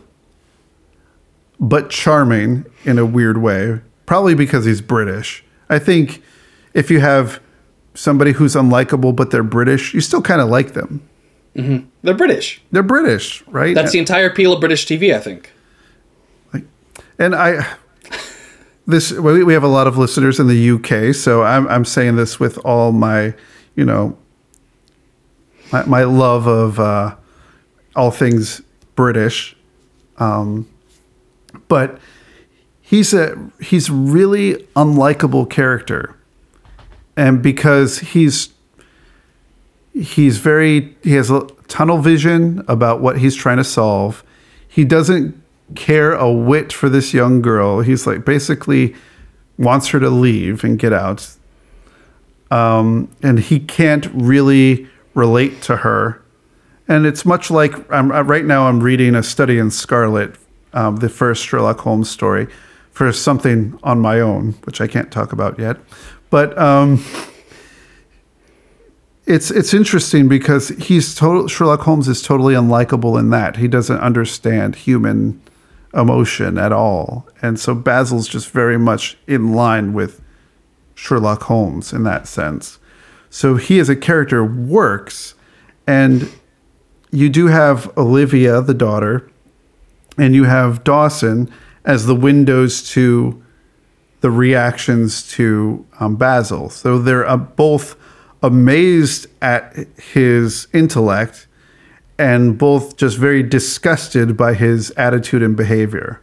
but charming in a weird way. Probably because he's British. I think if you have somebody who's unlikable but they're British, you still kind of like them. They're British. They're British, right? That's the entire appeal of British TV, I think. And I, this we we have a lot of listeners in the UK, so I'm I'm saying this with all my, you know, my, my love of uh, all things British, um, but he's a he's really unlikable character, and because he's he's very he has a tunnel vision about what he's trying to solve. He doesn't care a whit for this young girl. He's like basically wants her to leave and get out. Um, and he can't really relate to her. And it's much like I'm, uh, right now i'm reading a study in scarlet um, the first sherlock holmes story for something on my own which i can't talk about yet but um, it's it's interesting because he's total Sherlock Holmes is totally unlikable in that. He doesn't understand human emotion at all, and so Basil's just very much in line with Sherlock Holmes in that sense. So he as a character works, and you do have Olivia, the daughter, and you have Dawson as the windows to the reactions to um, Basil. So they're uh, both amazed at his intellect and both just very disgusted by his attitude and behavior.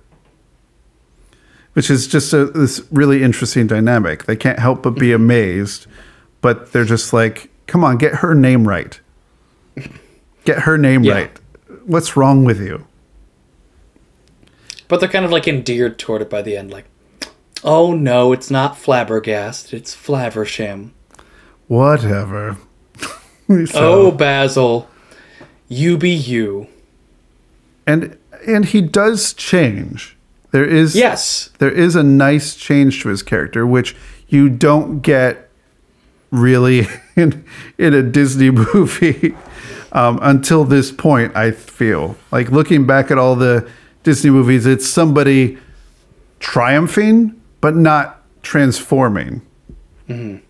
Which is just a, this really interesting dynamic. They can't help but be amazed, but they're just like, come on, get her name right. Get her name Yeah. right. What's wrong with you? But they're kind of like endeared toward it by the end, like, oh no, it's not Flabbergast, it's Flaversham. Whatever. <laughs> oh, Basil, you be you. and and he does change. There is Yes. there is a nice change to his character, which you don't get really <laughs> in in a Disney <laughs> movie um, until this point. I feel like looking back at all the Disney movies, it's somebody triumphing but not transforming. You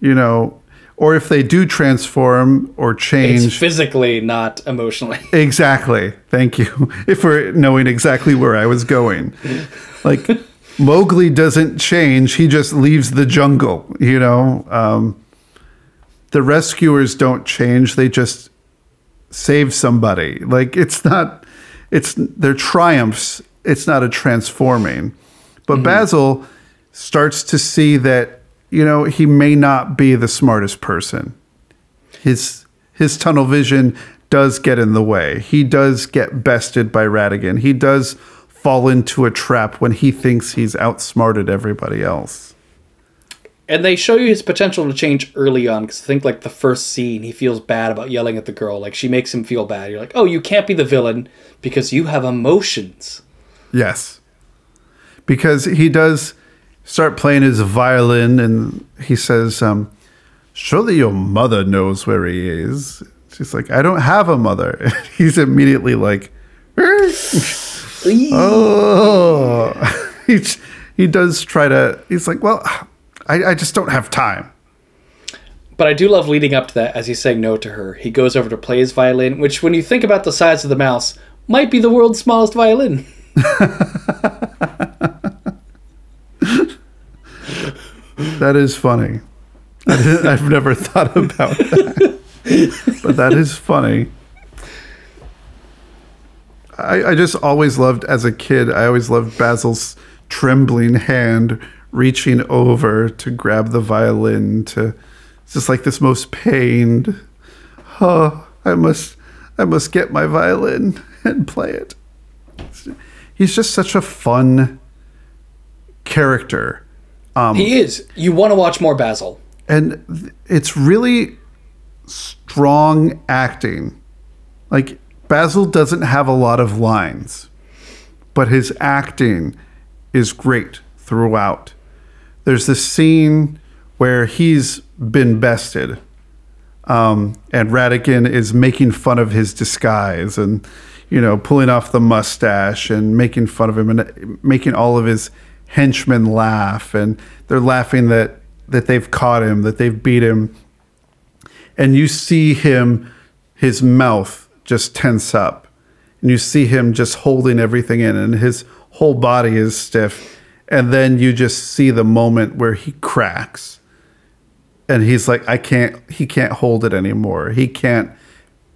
know, or if they do transform or change, It's physically, not emotionally. <laughs> Exactly. Thank you. <laughs> If we're knowing exactly where I was going. Like Mowgli doesn't change, he just leaves the jungle, you know. Um, the rescuers don't change, they just save somebody. Like it's not it's their triumphs, it's not a transforming. But mm-hmm. Basil starts to see that, you know, he may not be the smartest person his his tunnel vision does get in the way. He does get bested by Ratigan. He does fall into a trap when he thinks he's outsmarted everybody else. And they show you his potential to change early on because I think like the first scene, he feels bad about yelling at the girl. Like she makes him feel bad. You're like, oh, you can't be the villain because you have emotions. Yes. Because he does start playing his violin and he says, um, Surely your mother knows where he is. She's like, I don't have a mother. <laughs> He's immediately like, <laughs> Oh, <laughs> he, he does try to. He's like, well, I, I just don't have time. But I do love leading up to that as he's saying no to her. He goes over to play his violin, which, when you think about the size of the mouse, might be the world's smallest violin. That is funny. I've never thought about that, but that is funny. I, I just always loved, as a kid, I always loved Basil's trembling hand reaching over to grab the violin. To just like this most pained. Oh, I must, I must get my violin and play it. He's just such a fun character. He is. You want to watch more Basil. and th- it's really strong acting. Like Basil doesn't have a lot of lines, but his acting is great throughout. There's this scene where he's been bested, um, and Ratigan is making fun of his disguise and you know pulling off the mustache and making fun of him and making all of his henchmen laugh, and they're laughing that that they've caught him, that they've beat him, and you see him, his mouth just tense up, and you see him just holding everything in, and his whole body is stiff, and then you just see the moment where he cracks, and he's like, I can't, he can't hold it anymore. He can't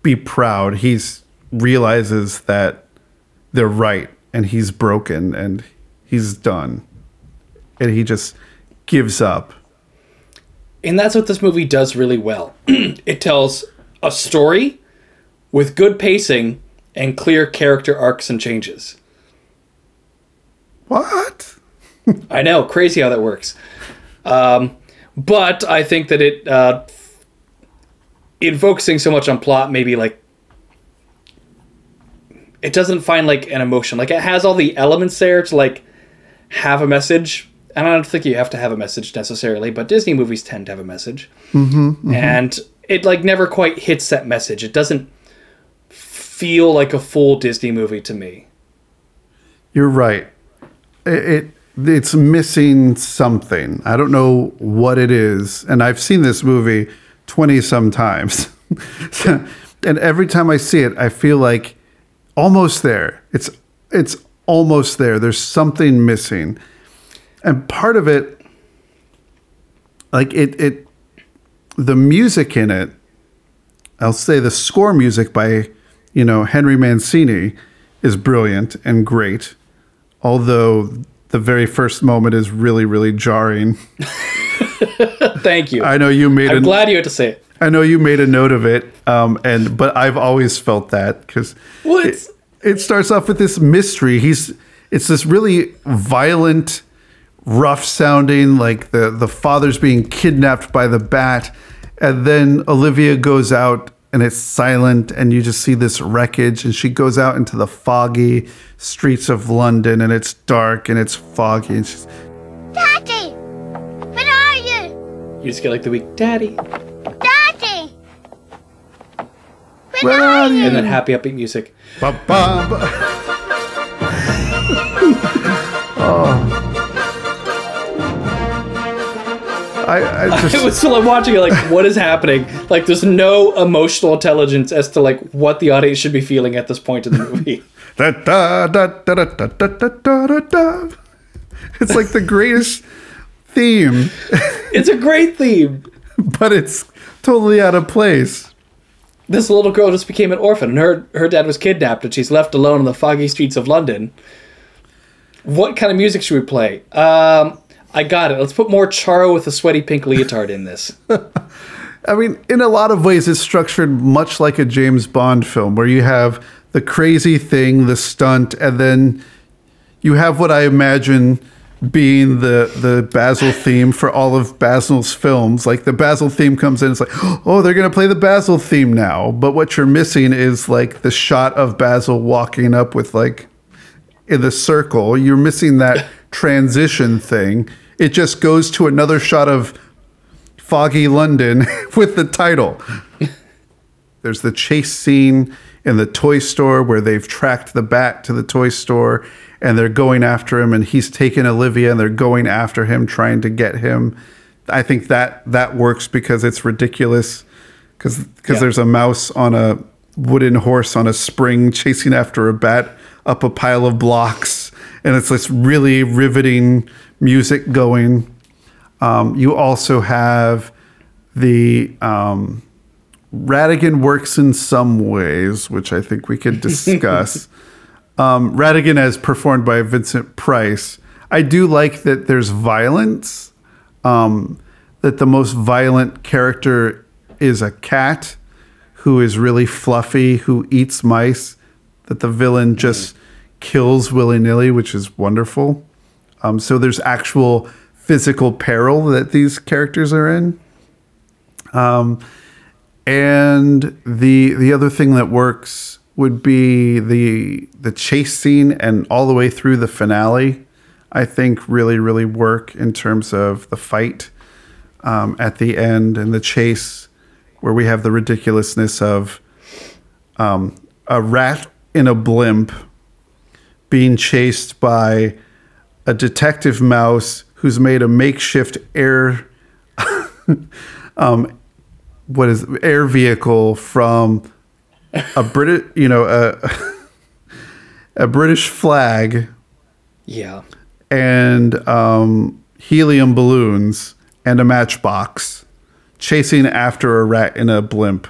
be proud. He's realizes that they're right, and he's broken, and he's done, and he just gives up. And that's what this movie does really well. <clears throat> it tells a story with good pacing and clear character arcs and changes. What? <laughs> I know, crazy how that works. Um, but I think that it, uh, in focusing so much on plot, maybe like it doesn't find like an emotion. Like it has all the elements there to like have a message. And I don't think you have to have a message necessarily, but Disney movies tend to have a message. Mm-hmm, And it like never quite hits that message. It doesn't feel like a full Disney movie to me. You're right. It, it it's missing something. I don't know what it is, and I've seen this movie twenty some times, <laughs> and every time I see it, I feel like almost there. It's it's almost there. There's something missing, and part of it, like it it, the music in it. I'll say the score music by, you know, Henry Mancini is brilliant and great. Although the very first moment is really, really jarring. <laughs> Thank you. I know you made it. I'm a, glad you had to say it. I know you made a note of it, um, and but I've always felt that because What? it, it starts off with this mystery. He's it's this really violent, rough sounding, like the the father's being kidnapped by the bat, and then Olivia goes out and it's silent, and you just see this wreckage, and she goes out into the foggy streets of London, and it's dark and it's foggy, and she's Daddy! Where are you? You just get like the weak daddy, Daddy! Where, Where are are you? and then happy upbeat music. Ba, ba, ba. oh. I, I just <laughs> It was still like watching it, like what is happening? Like there's no emotional intelligence as to like what the audience should be feeling at this point in the movie. <laughs> da, da, da, da, da, da, da, da, da, da, da. It's like the greatest theme, it's a great theme. <laughs> but it's totally out of place. This little girl just became an orphan, and her her dad was kidnapped, and she's left alone in the foggy streets of London. What kind of music should we play? Um, I got it. Let's put more Charo with a sweaty pink leotard in this. <laughs> I mean, in a lot of ways, it's structured much like a James Bond film, where you have the crazy thing, the stunt, and then you have what I imagine being the the Basil theme for all of Basil's films. Like the Basil theme comes in, it's like, <gasps> oh, they're gonna play the Basil theme now. But what you're missing is like the shot of Basil walking up with like in the circle. You're missing that <laughs> transition thing. It just goes to another shot of foggy London <laughs> with the title. <laughs> There's the chase scene in the toy store where they've tracked the bat to the toy store and they're going after him and he's taken Olivia and they're going after him trying to get him. I think that that works because it's ridiculous cuz cuz Yeah. there's a mouse on a wooden horse on a spring chasing after a bat. up a pile of blocks, and it's this really riveting music going. Um, you also have the um, Ratigan works in some ways, which I think we could discuss. <laughs> um, Ratigan, as performed by Vincent Price, I do like that there's violence. Um, that the most violent character is a cat who is really fluffy, who eats mice. That the villain just kills willy nilly, which is wonderful. Um, so there's actual physical peril that these characters are in. Um, and the the other thing that works would be the the chase scene and all the way through the finale. I think really really work in terms of the fight um, at the end and the chase, where we have the ridiculousness of um, a rat in a blimp being chased by a detective mouse who's made a makeshift air <laughs> um, what is air vehicle from a British, you know, a a British flag Yeah. and um, helium balloons and a matchbox chasing after a rat in a blimp.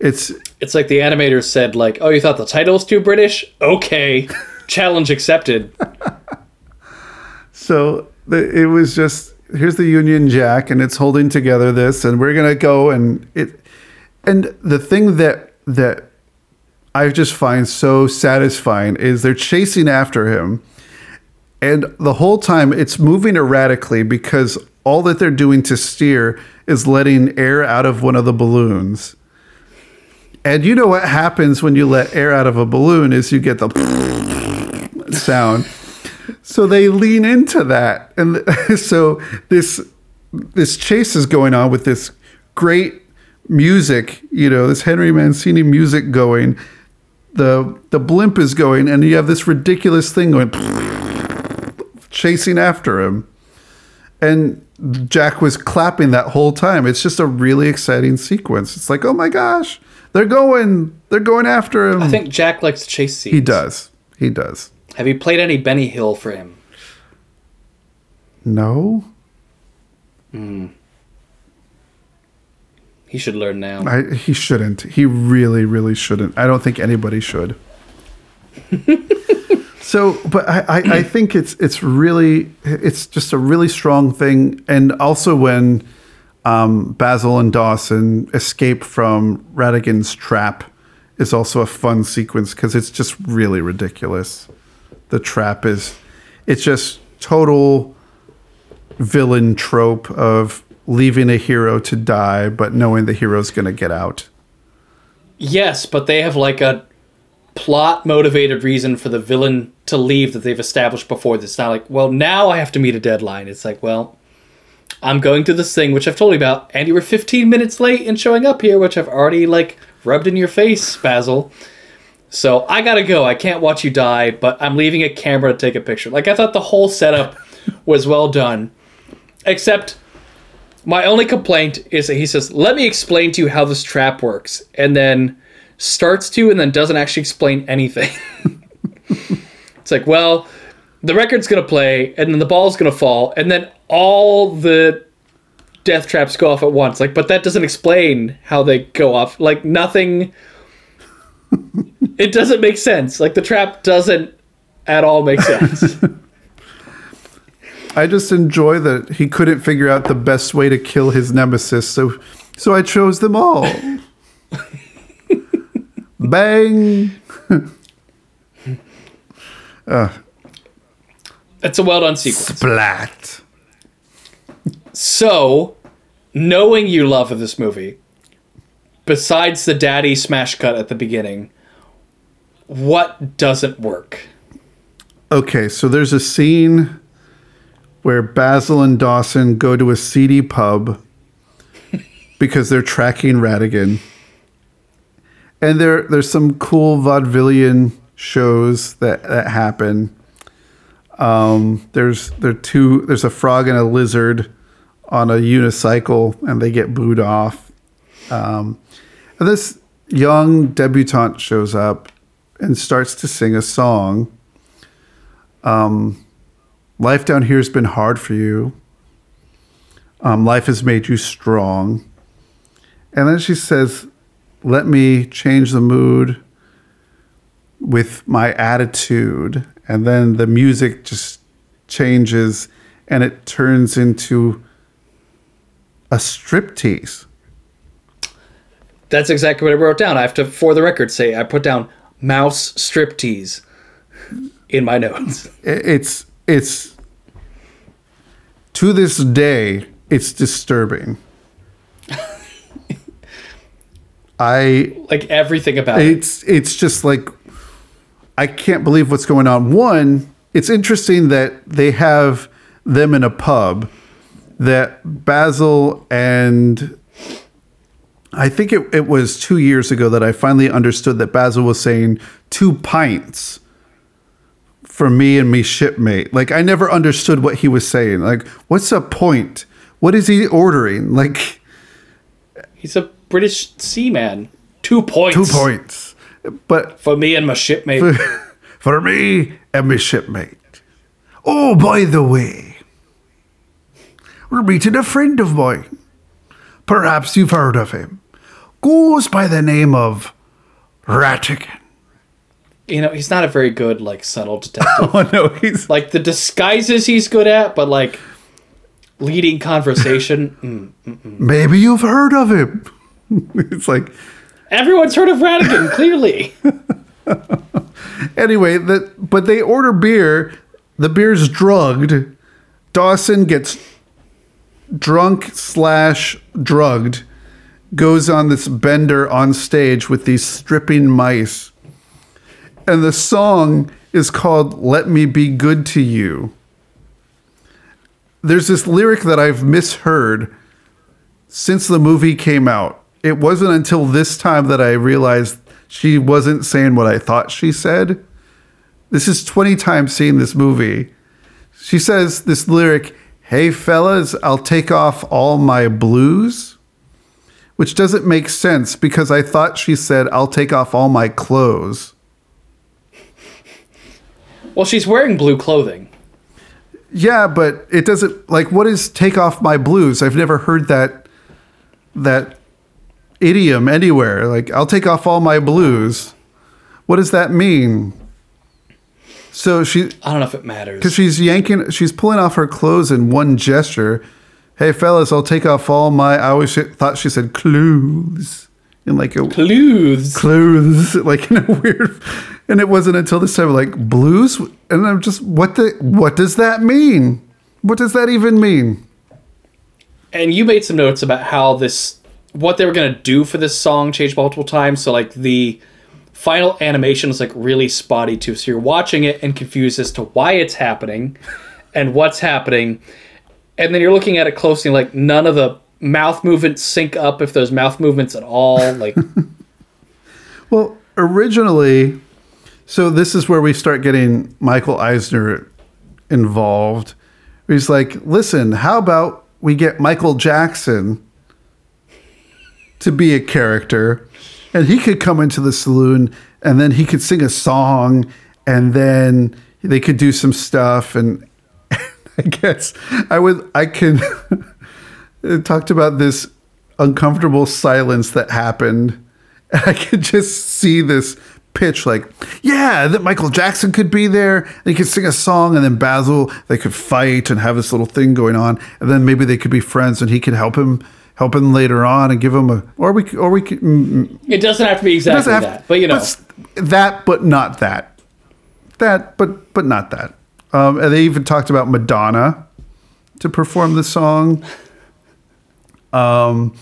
It's It's like the animators said, like, "Oh, you thought the title was too British? Okay, <laughs> challenge accepted." so the, it was just here's the Union Jack and it's holding together this and we're gonna go and it and the thing that that I just find so satisfying is they're chasing after him and the whole time it's moving erratically because all that they're doing to steer is letting air out of one of the balloons. And you know what happens when you let air out of a balloon is you get the <laughs> sound. So they lean into that. And <laughs> so this this chase is going on with this great music, you know, this Henry Mancini music going. The the blimp is going and you have this ridiculous thing going chasing after him. And Jack was clapping that whole time. It's just a really exciting sequence. It's like, oh my gosh, they're going, they're going after him. I think Jack likes chase scenes. he does. He does. Have you played any Benny Hill for him? No, hmm. He should learn now. I, he shouldn't. He really, really shouldn't. I don't think anybody should. <laughs> so, but I, I, I think it's it's really it's just a really strong thing, and also when um, Basil and Dawson escape from Ratigan's trap is also a fun sequence because it's just really ridiculous. The trap is it's just total villain trope of leaving a hero to die, but knowing the hero's going to get out. Yes, but they have like a plot motivated reason for the villain to leave that they've established before. It's not like, well, now I have to meet a deadline. It's like, well, I'm going to this thing which I've told you about, and you were 15 minutes late in showing up here, which I've already like rubbed in your face, Basil. So I gotta go. I can't watch you die, but I'm leaving a camera to take a picture. Like I thought the whole setup <laughs> was well done, except my only complaint is that he says, "Let me explain to you how this trap works," and then starts to and then doesn't actually explain anything. <laughs> it's like, well, the record's gonna play, and then the ball's gonna fall, and then all the death traps go off at once. Like, but that doesn't explain how they go off. Like nothing. <laughs> it doesn't make sense. Like the trap doesn't at all make sense. <laughs> I just enjoy that he couldn't figure out the best way to kill his nemesis, so so I chose them all. <laughs> Bang! <laughs> Uh. it's a well done sequence. Splat. So, knowing you love this movie, besides the daddy smash cut at the beginning, what doesn't work? Okay, so there's a scene where Basil and Dawson go to a seedy pub because they're tracking Ratigan. And there there's some cool vaudevillian shows that, that happen. Um, there's there two there's a frog and a lizard on a unicycle and they get booed off. Um, and this young debutante shows up and starts to sing a song. Um, life down here has been hard for you. Um, life has made you strong. And then she says, Let me change the mood with my attitude. And then the music just changes and it turns into a striptease. That's exactly what I wrote down. I have to, for the record, say I put down mouse striptease in my notes. It's it's to this day it's disturbing. <laughs> I Like everything about it. it's it's just like I can't believe what's going on. One, it's interesting that they have them in a pub that Basil and I think it, it was two years ago that I finally understood that Basil was saying two pints for me and me shipmate. Like I never understood what he was saying. Like, what's a point? What is he ordering? <laughs> Like He's a British seaman. Two points. two points. But For me and my shipmate. <laughs> for me and my shipmate. Oh, by the way, we're meeting a friend of mine. Perhaps you've heard of him. Goes by the name of Ratigan. You know, he's not a very good, like, subtle <laughs> detective. Oh no, he's like, the disguises he's good at, but, like, leading conversation. <laughs> mm. maybe you've heard of him. <laughs> it's like Everyone's heard of Ratigan, clearly. anyway, that but they order beer. The beer's drugged. Dawson gets drunk slash drugged. Goes on this bender on stage with these stripping mice, and the song is called "Let Me Be Good to You." There's this lyric that I've misheard since the movie came out. It wasn't until this time that I realized she wasn't saying what I thought she said. This is 20 times seeing this movie. She says this lyric, Hey fellas, I'll take off all my blues, which doesn't make sense because I thought she said, I'll take off all my clothes. Well, she's wearing blue clothing. Yeah, but it doesn't like what is take off my blues? I've never heard that that idiom anywhere. Like I'll take off all my blues. What does that mean? So she I don't know if it matters. because she's yanking, she's pulling off her clothes in one gesture. Hey fellas, I'll take off all my. I always thought she said clothes in like a Clues. clothes, <laughs> like in a weird. And it wasn't until this time, like blues, and I'm just, what the, what does that mean? What does that even mean? and you made some notes about how this what they were going to do for this song changed multiple times so like the final animation is like really spotty too so you're watching it and confused as to why it's happening and what's happening and then you're looking at it closely like none of the mouth movements sync up if there's mouth movements at all like <laughs> Well, originally, so this is where we start getting Michael Eisner involved. He's like, listen, how about we get Michael Jackson to be a character and he could come into the saloon and then he could sing a song and then they could do some stuff and <laughs> I guess I would I can <laughs> talked about this uncomfortable silence that happened. And <laughs> I could just see this pitch like, yeah, that Michael Jackson could be there and he could sing a song and then Basil, they could fight and have this little thing going on. And then maybe they could be friends and he could help him help him later on and give him a or we or we could mm, it doesn't have to be exactly that but you know s- that, but not that. That, but but not that. Um, and they even talked about Madonna to perform the song. Um,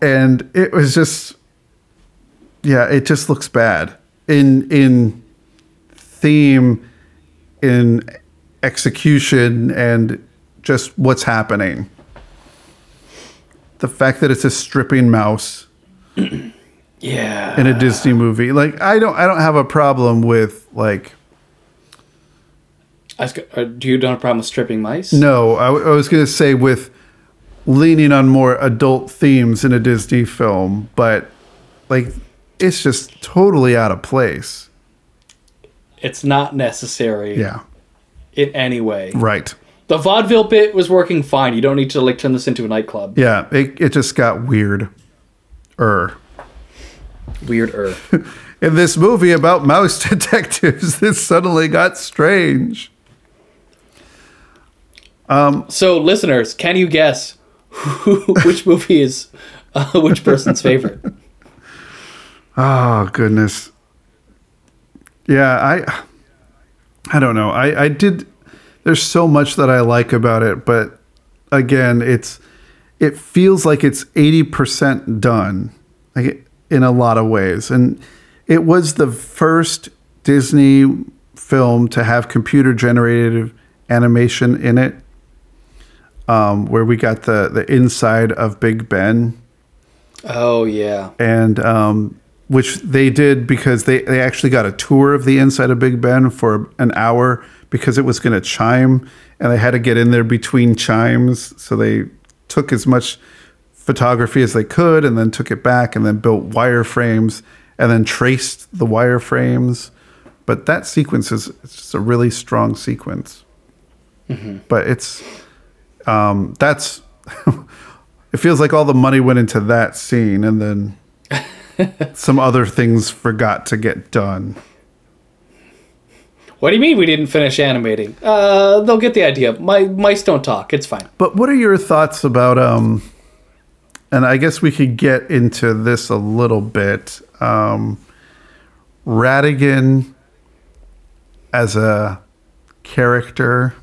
and it was just, yeah, it just looks bad in in theme, in execution, and just what's happening. The fact that it's a stripping mouse <clears throat> yeah in a Disney movie. Like I don't I don't have a problem with like I was uh, do you don't have a problem with stripping mice no, I was going to say with leaning on more adult themes in a Disney film, but like it's just totally out of place. It's not necessary Yeah. in any way. Right. The vaudeville bit was working fine. You don't need to like turn this into a nightclub. Yeah. It, it just got weird. Er. Weird er. <laughs> In this movie about mouse <laughs> detectives, this suddenly got strange. Um, So, listeners, can you guess <laughs> who, which movie is uh, which person's favorite? Oh goodness. Yeah, I I don't know. I I did there's so much that I like about it, but again, it's it feels like it's 80% done like in a lot of ways. And it was the first Disney film to have computer generated animation in it. Um, where we got the the inside of Big Ben Oh yeah. and um, which they did because they, they actually got a tour of the inside of Big Ben for an hour because it was going to chime and they had to get in there between chimes. So they took as much photography as they could and then took it back and then built wireframes and then traced the wireframes. But that sequence is it's just a really strong sequence. But it's um, that's <laughs> it feels like all the money went into that scene and then <laughs> <laughs> some other things forgot to get done. What do you mean we didn't finish animating? Uh, they'll get the idea. My mice don't talk. It's fine. But what are your thoughts about um and I guess we could get into this a little bit. Um Ratigan as a character.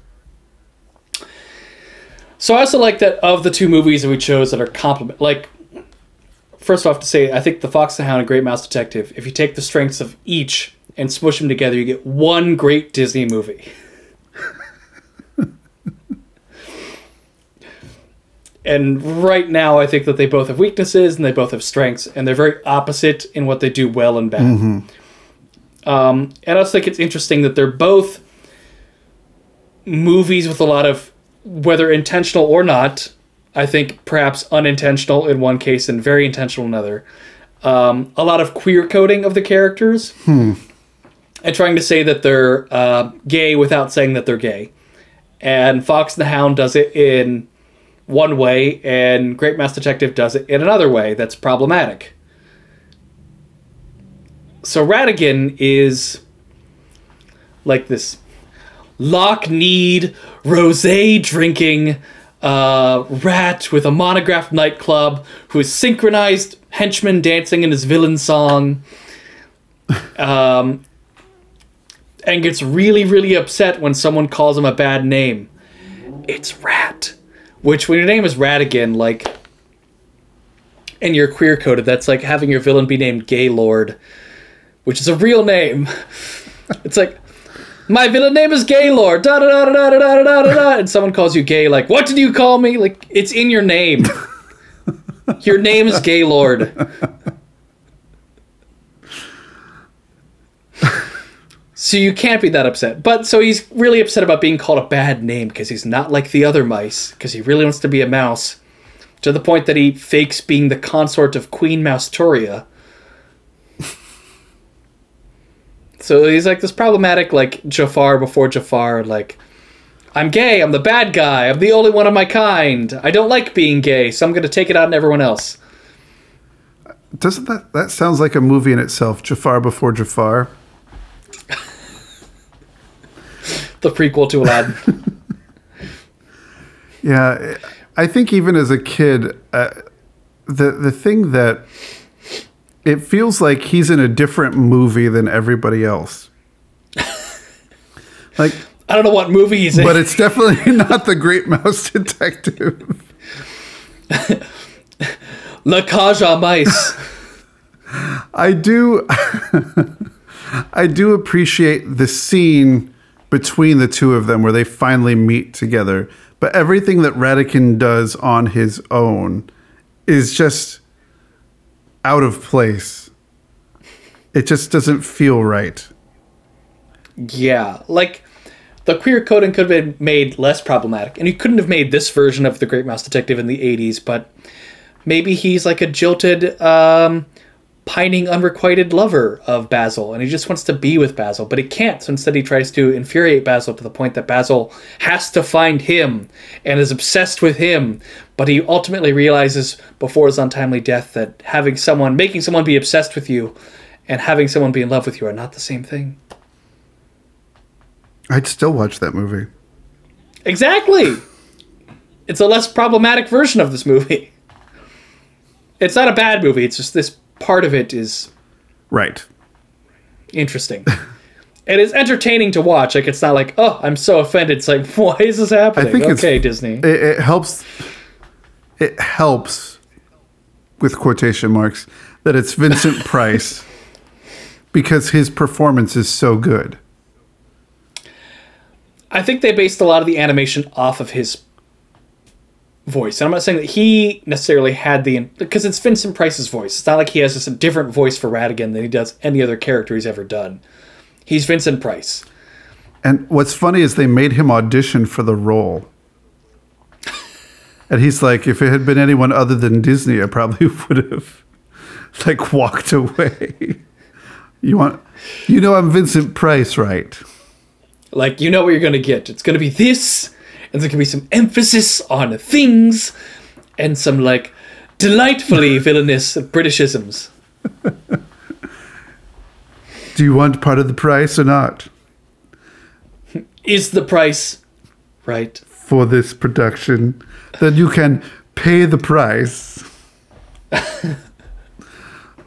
So I also like that of the two movies that we chose that are complement. Like, first off, to say I think the Fox and the Hound and Great Mouse Detective. If you take the strengths of each and smush them together, you get one great Disney movie. <laughs> and right now, I think that they both have weaknesses and they both have strengths, and they're very opposite in what they do well and bad. Um, and I also think it's interesting that they're both movies with a lot of whether intentional or not i think perhaps unintentional in one case and very intentional in another. Um, a lot of queer coding of the characters. And trying to say that they're uh, gay without saying that they're gay. And fox and the hound does it in one way and great mouse detective does it in another way that's problematic. So ratigan is like this lock-kneed, rosé drinking uh, rat with a monographed nightclub who is synchronized henchman dancing in his villain song. Um, and gets really, really upset when someone calls him a bad name. It's Rat. Which, when your name is Ratigan, like, and you're queer coded, that's like having your villain be named Gaylord, which is a real name. <laughs> It's like, my villain name is Gaylord. Da da da da da da da da da. And someone calls you gay. Like, what did you call me? Like, it's in your name. <laughs> your name is Gaylord. So you can't be that upset. But so he's really upset about being called a bad name because he's not like the other mice because he really wants to be a mouse. To the point that he fakes being the consort of Queen Moustoria. So he's like this problematic, like Jafar before Jafar, like, I'm gay, I'm the bad guy, I'm the only one of my kind. I don't like being gay, so I'm gonna take it out on everyone else. Doesn't that that sounds like a movie in itself? Jafar before Jafar. The prequel to Aladdin. <laughs> Yeah, I think even as a kid, uh, the the thing that it feels like he's in a different movie than everybody else. <laughs> like, I don't know what movie he's in. but it's definitely <laughs> not the Great Mouse Detective. <laughs> La aux Mice. I do, I do appreciate the scene between the two of them where they finally meet together. But everything that Ratigan does on his own is just out of place. It just doesn't feel right. yeah, like the queer coding could have been made less problematic, and you couldn't have made this version of the Great Mouse Detective in the '80s. But maybe he's like a jilted um, pining, unrequited lover of Basil, and he just wants to be with Basil, but he can't. So instead, he tries to infuriate Basil to the point that Basil has to find him and is obsessed with him. But he ultimately realizes before his untimely death that having someone, making someone be obsessed with you, and having someone be in love with you are not the same thing. I'd still watch that movie. Exactly. It's a less problematic version of this movie. It's not a bad movie. It's just this part of it is Right. interesting. and it is entertaining to watch. Like it's not like, oh, I'm so offended. It's like, <laughs> why is this happening? I think it's- okay, Disney. It, it helps. It helps, with quotation marks, that it's Vincent <laughs> Price because his performance is so good. I think they based a lot of the animation off of his voice. And I'm not saying that he necessarily had the because it's Vincent Price's voice. It's not like he has just a different voice for Ratigan than he does any other character he's ever done. He's Vincent Price. And what's funny is they made him audition for the role. And he's like, if it had been anyone other than Disney, I probably <laughs> would have like walked away. <laughs> You want, you know, I'm Vincent Price, right? Like you know what you're gonna get. It's gonna be this, and there's gonna be some emphasis on things, and some like delightfully <laughs> villainous Britishisms. Do you want part of the price or not Is the price right? for this production? Then you can pay the price. <laughs>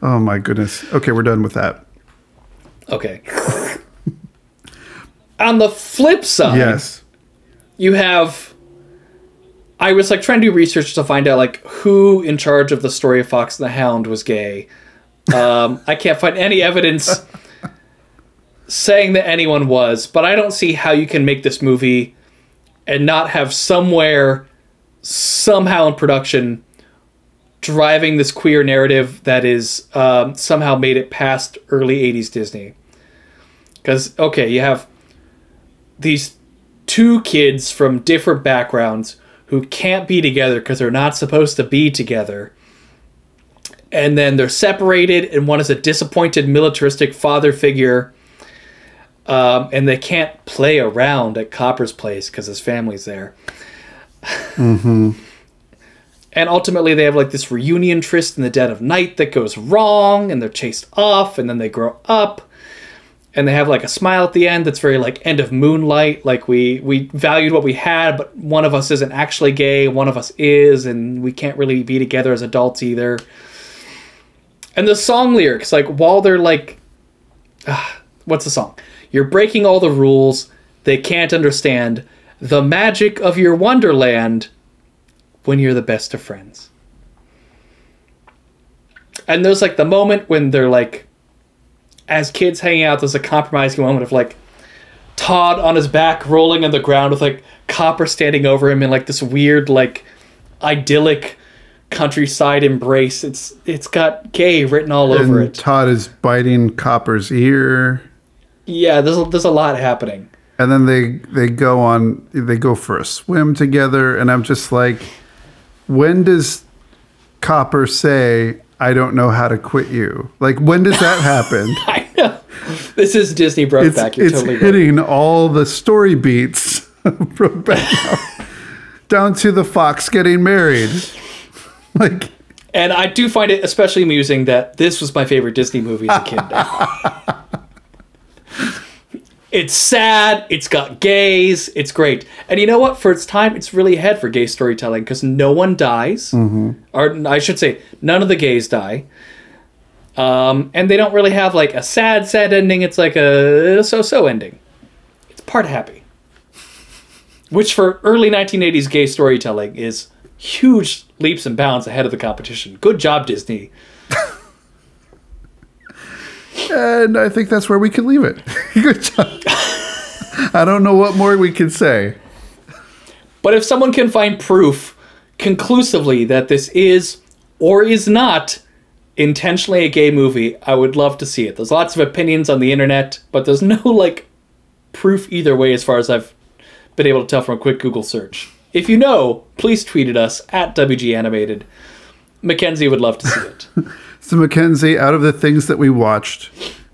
oh my goodness. Okay, we're done with that. Okay. On the flip side, Yes. you have I was like trying to do research to find out like who in charge of the story of Fox and the Hound was gay. Um, <laughs> I can't find any evidence saying that anyone was, but I don't see how you can make this movie and not have somewhere somehow in production driving this queer narrative that is um, somehow made it past early 80s Disney. Because, okay, you have these two kids from different backgrounds who can't be together because they're not supposed to be together. And then they're separated, and one is a disappointed militaristic father figure. Um, and they can't play around at Copper's place because his family's there. And ultimately, they have like this reunion tryst in the dead of night that goes wrong, and they're chased off, and then they grow up. And they have like a smile at the end that's very like end of moonlight. Like we we valued what we had but one of us isn't actually gay one of us is and we can't really be together as adults either. And the song lyrics like while they're like ah, <sighs> what's the song? You're breaking all the rules. They can't understand the magic of your wonderland when you're the best of friends and there's like the moment when they're like as kids hanging out, there's a compromising moment of like Todd on his back rolling on the ground with like Copper standing over him in like this weird like idyllic countryside embrace. It's it's got gay written all over it. Todd is biting Copper's ear. Yeah, there's a, there's a lot happening. And then they they go on they go for a swim together and i'm just like when does copper say i don't know how to quit you like when does that happen <laughs> I know. This is Disney it's, Brokeback. You're it's totally right. hitting all the story beats <laughs> Brokeback Mountain, down to the fox getting married <laughs> like And I do find it especially amusing that this was my favorite Disney movie as a kid. It's sad, it's got gays, it's great. And you know what? For its time, it's really ahead for gay storytelling because no one dies. Or I should say, none of the gays die. Um, and they don't really have like a sad, sad ending. It's like a so so ending. It's part happy. Which for early 1980s gay storytelling is huge leaps and bounds ahead of the competition. Good job, Disney. And i think that's where we can leave it <laughs> good job i don't know what more we can say But if someone can find proof conclusively that this is or is not intentionally a gay movie, I would love to see it. There's lots of opinions on the internet, but there's no like proof either way as far as I've been able to tell from a quick Google search. If you know, please tweet at us at WG Animated. Mackenzie would love to see it. <laughs> So, Mackenzie, out of the things that we watched,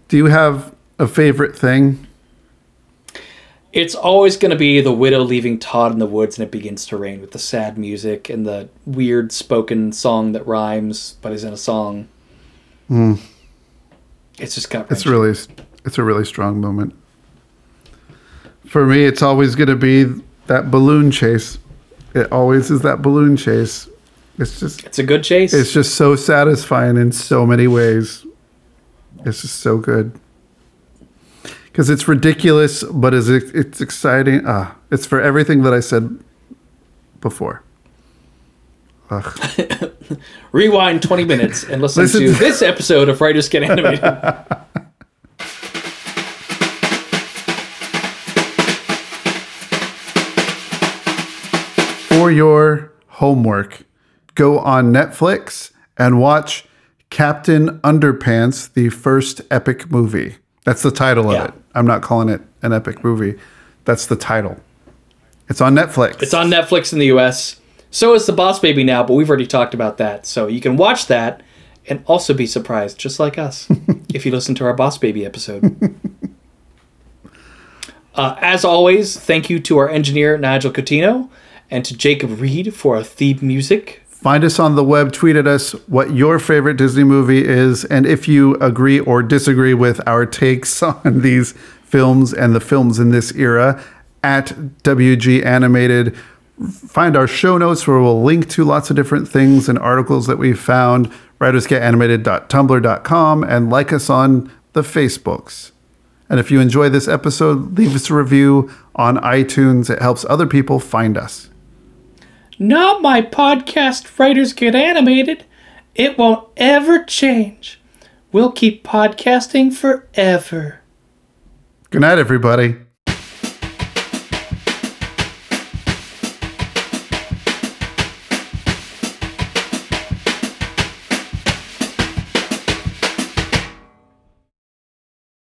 do you have a favorite thing? It's always going to be the widow leaving Todd in the woods and it begins to rain with the sad music and the weird spoken song that rhymes but is in a song. Hmm. It's just got It's really, it's a really strong moment. For me, it's always going to be that balloon chase. It always is that balloon chase. It's just, It's a good chase. it's just so satisfying in so many ways. It's just so good. Because it's ridiculous, but is it, it's exciting. Ah, it's for everything that I said before. Ugh. <laughs> Rewind 20 minutes and listen, Listen to to- this episode of Writers Get Animated. <laughs> for your homework, go on Netflix and watch Captain Underpants, the first epic movie. That's the title of it. I'm not calling it an epic movie. That's the title. It's on Netflix. It's on Netflix in the US. So is The Boss Baby now, but we've already talked about that. So you can watch that and also be surprised, just like us, <laughs> if you listen to our Boss Baby episode. <laughs> uh, as always, thank you to our engineer, Nigel Coutinho, and to Jacob Reed for our theme music. Find us on the web, tweet at us what your favorite Disney movie is, and if you agree or disagree with our takes <laughs> on these films and the films in this era, at WG Animated. Find our show notes where we'll link to lots of different things and articles that we've found, writersgetanimated.tumblr.com, and like us on the Facebooks. And if you enjoy this episode, leave us a review on iTunes. It helps other people find us. Not my podcast, Writers Get Animated. It won't ever change. We'll keep podcasting forever. Good night, everybody.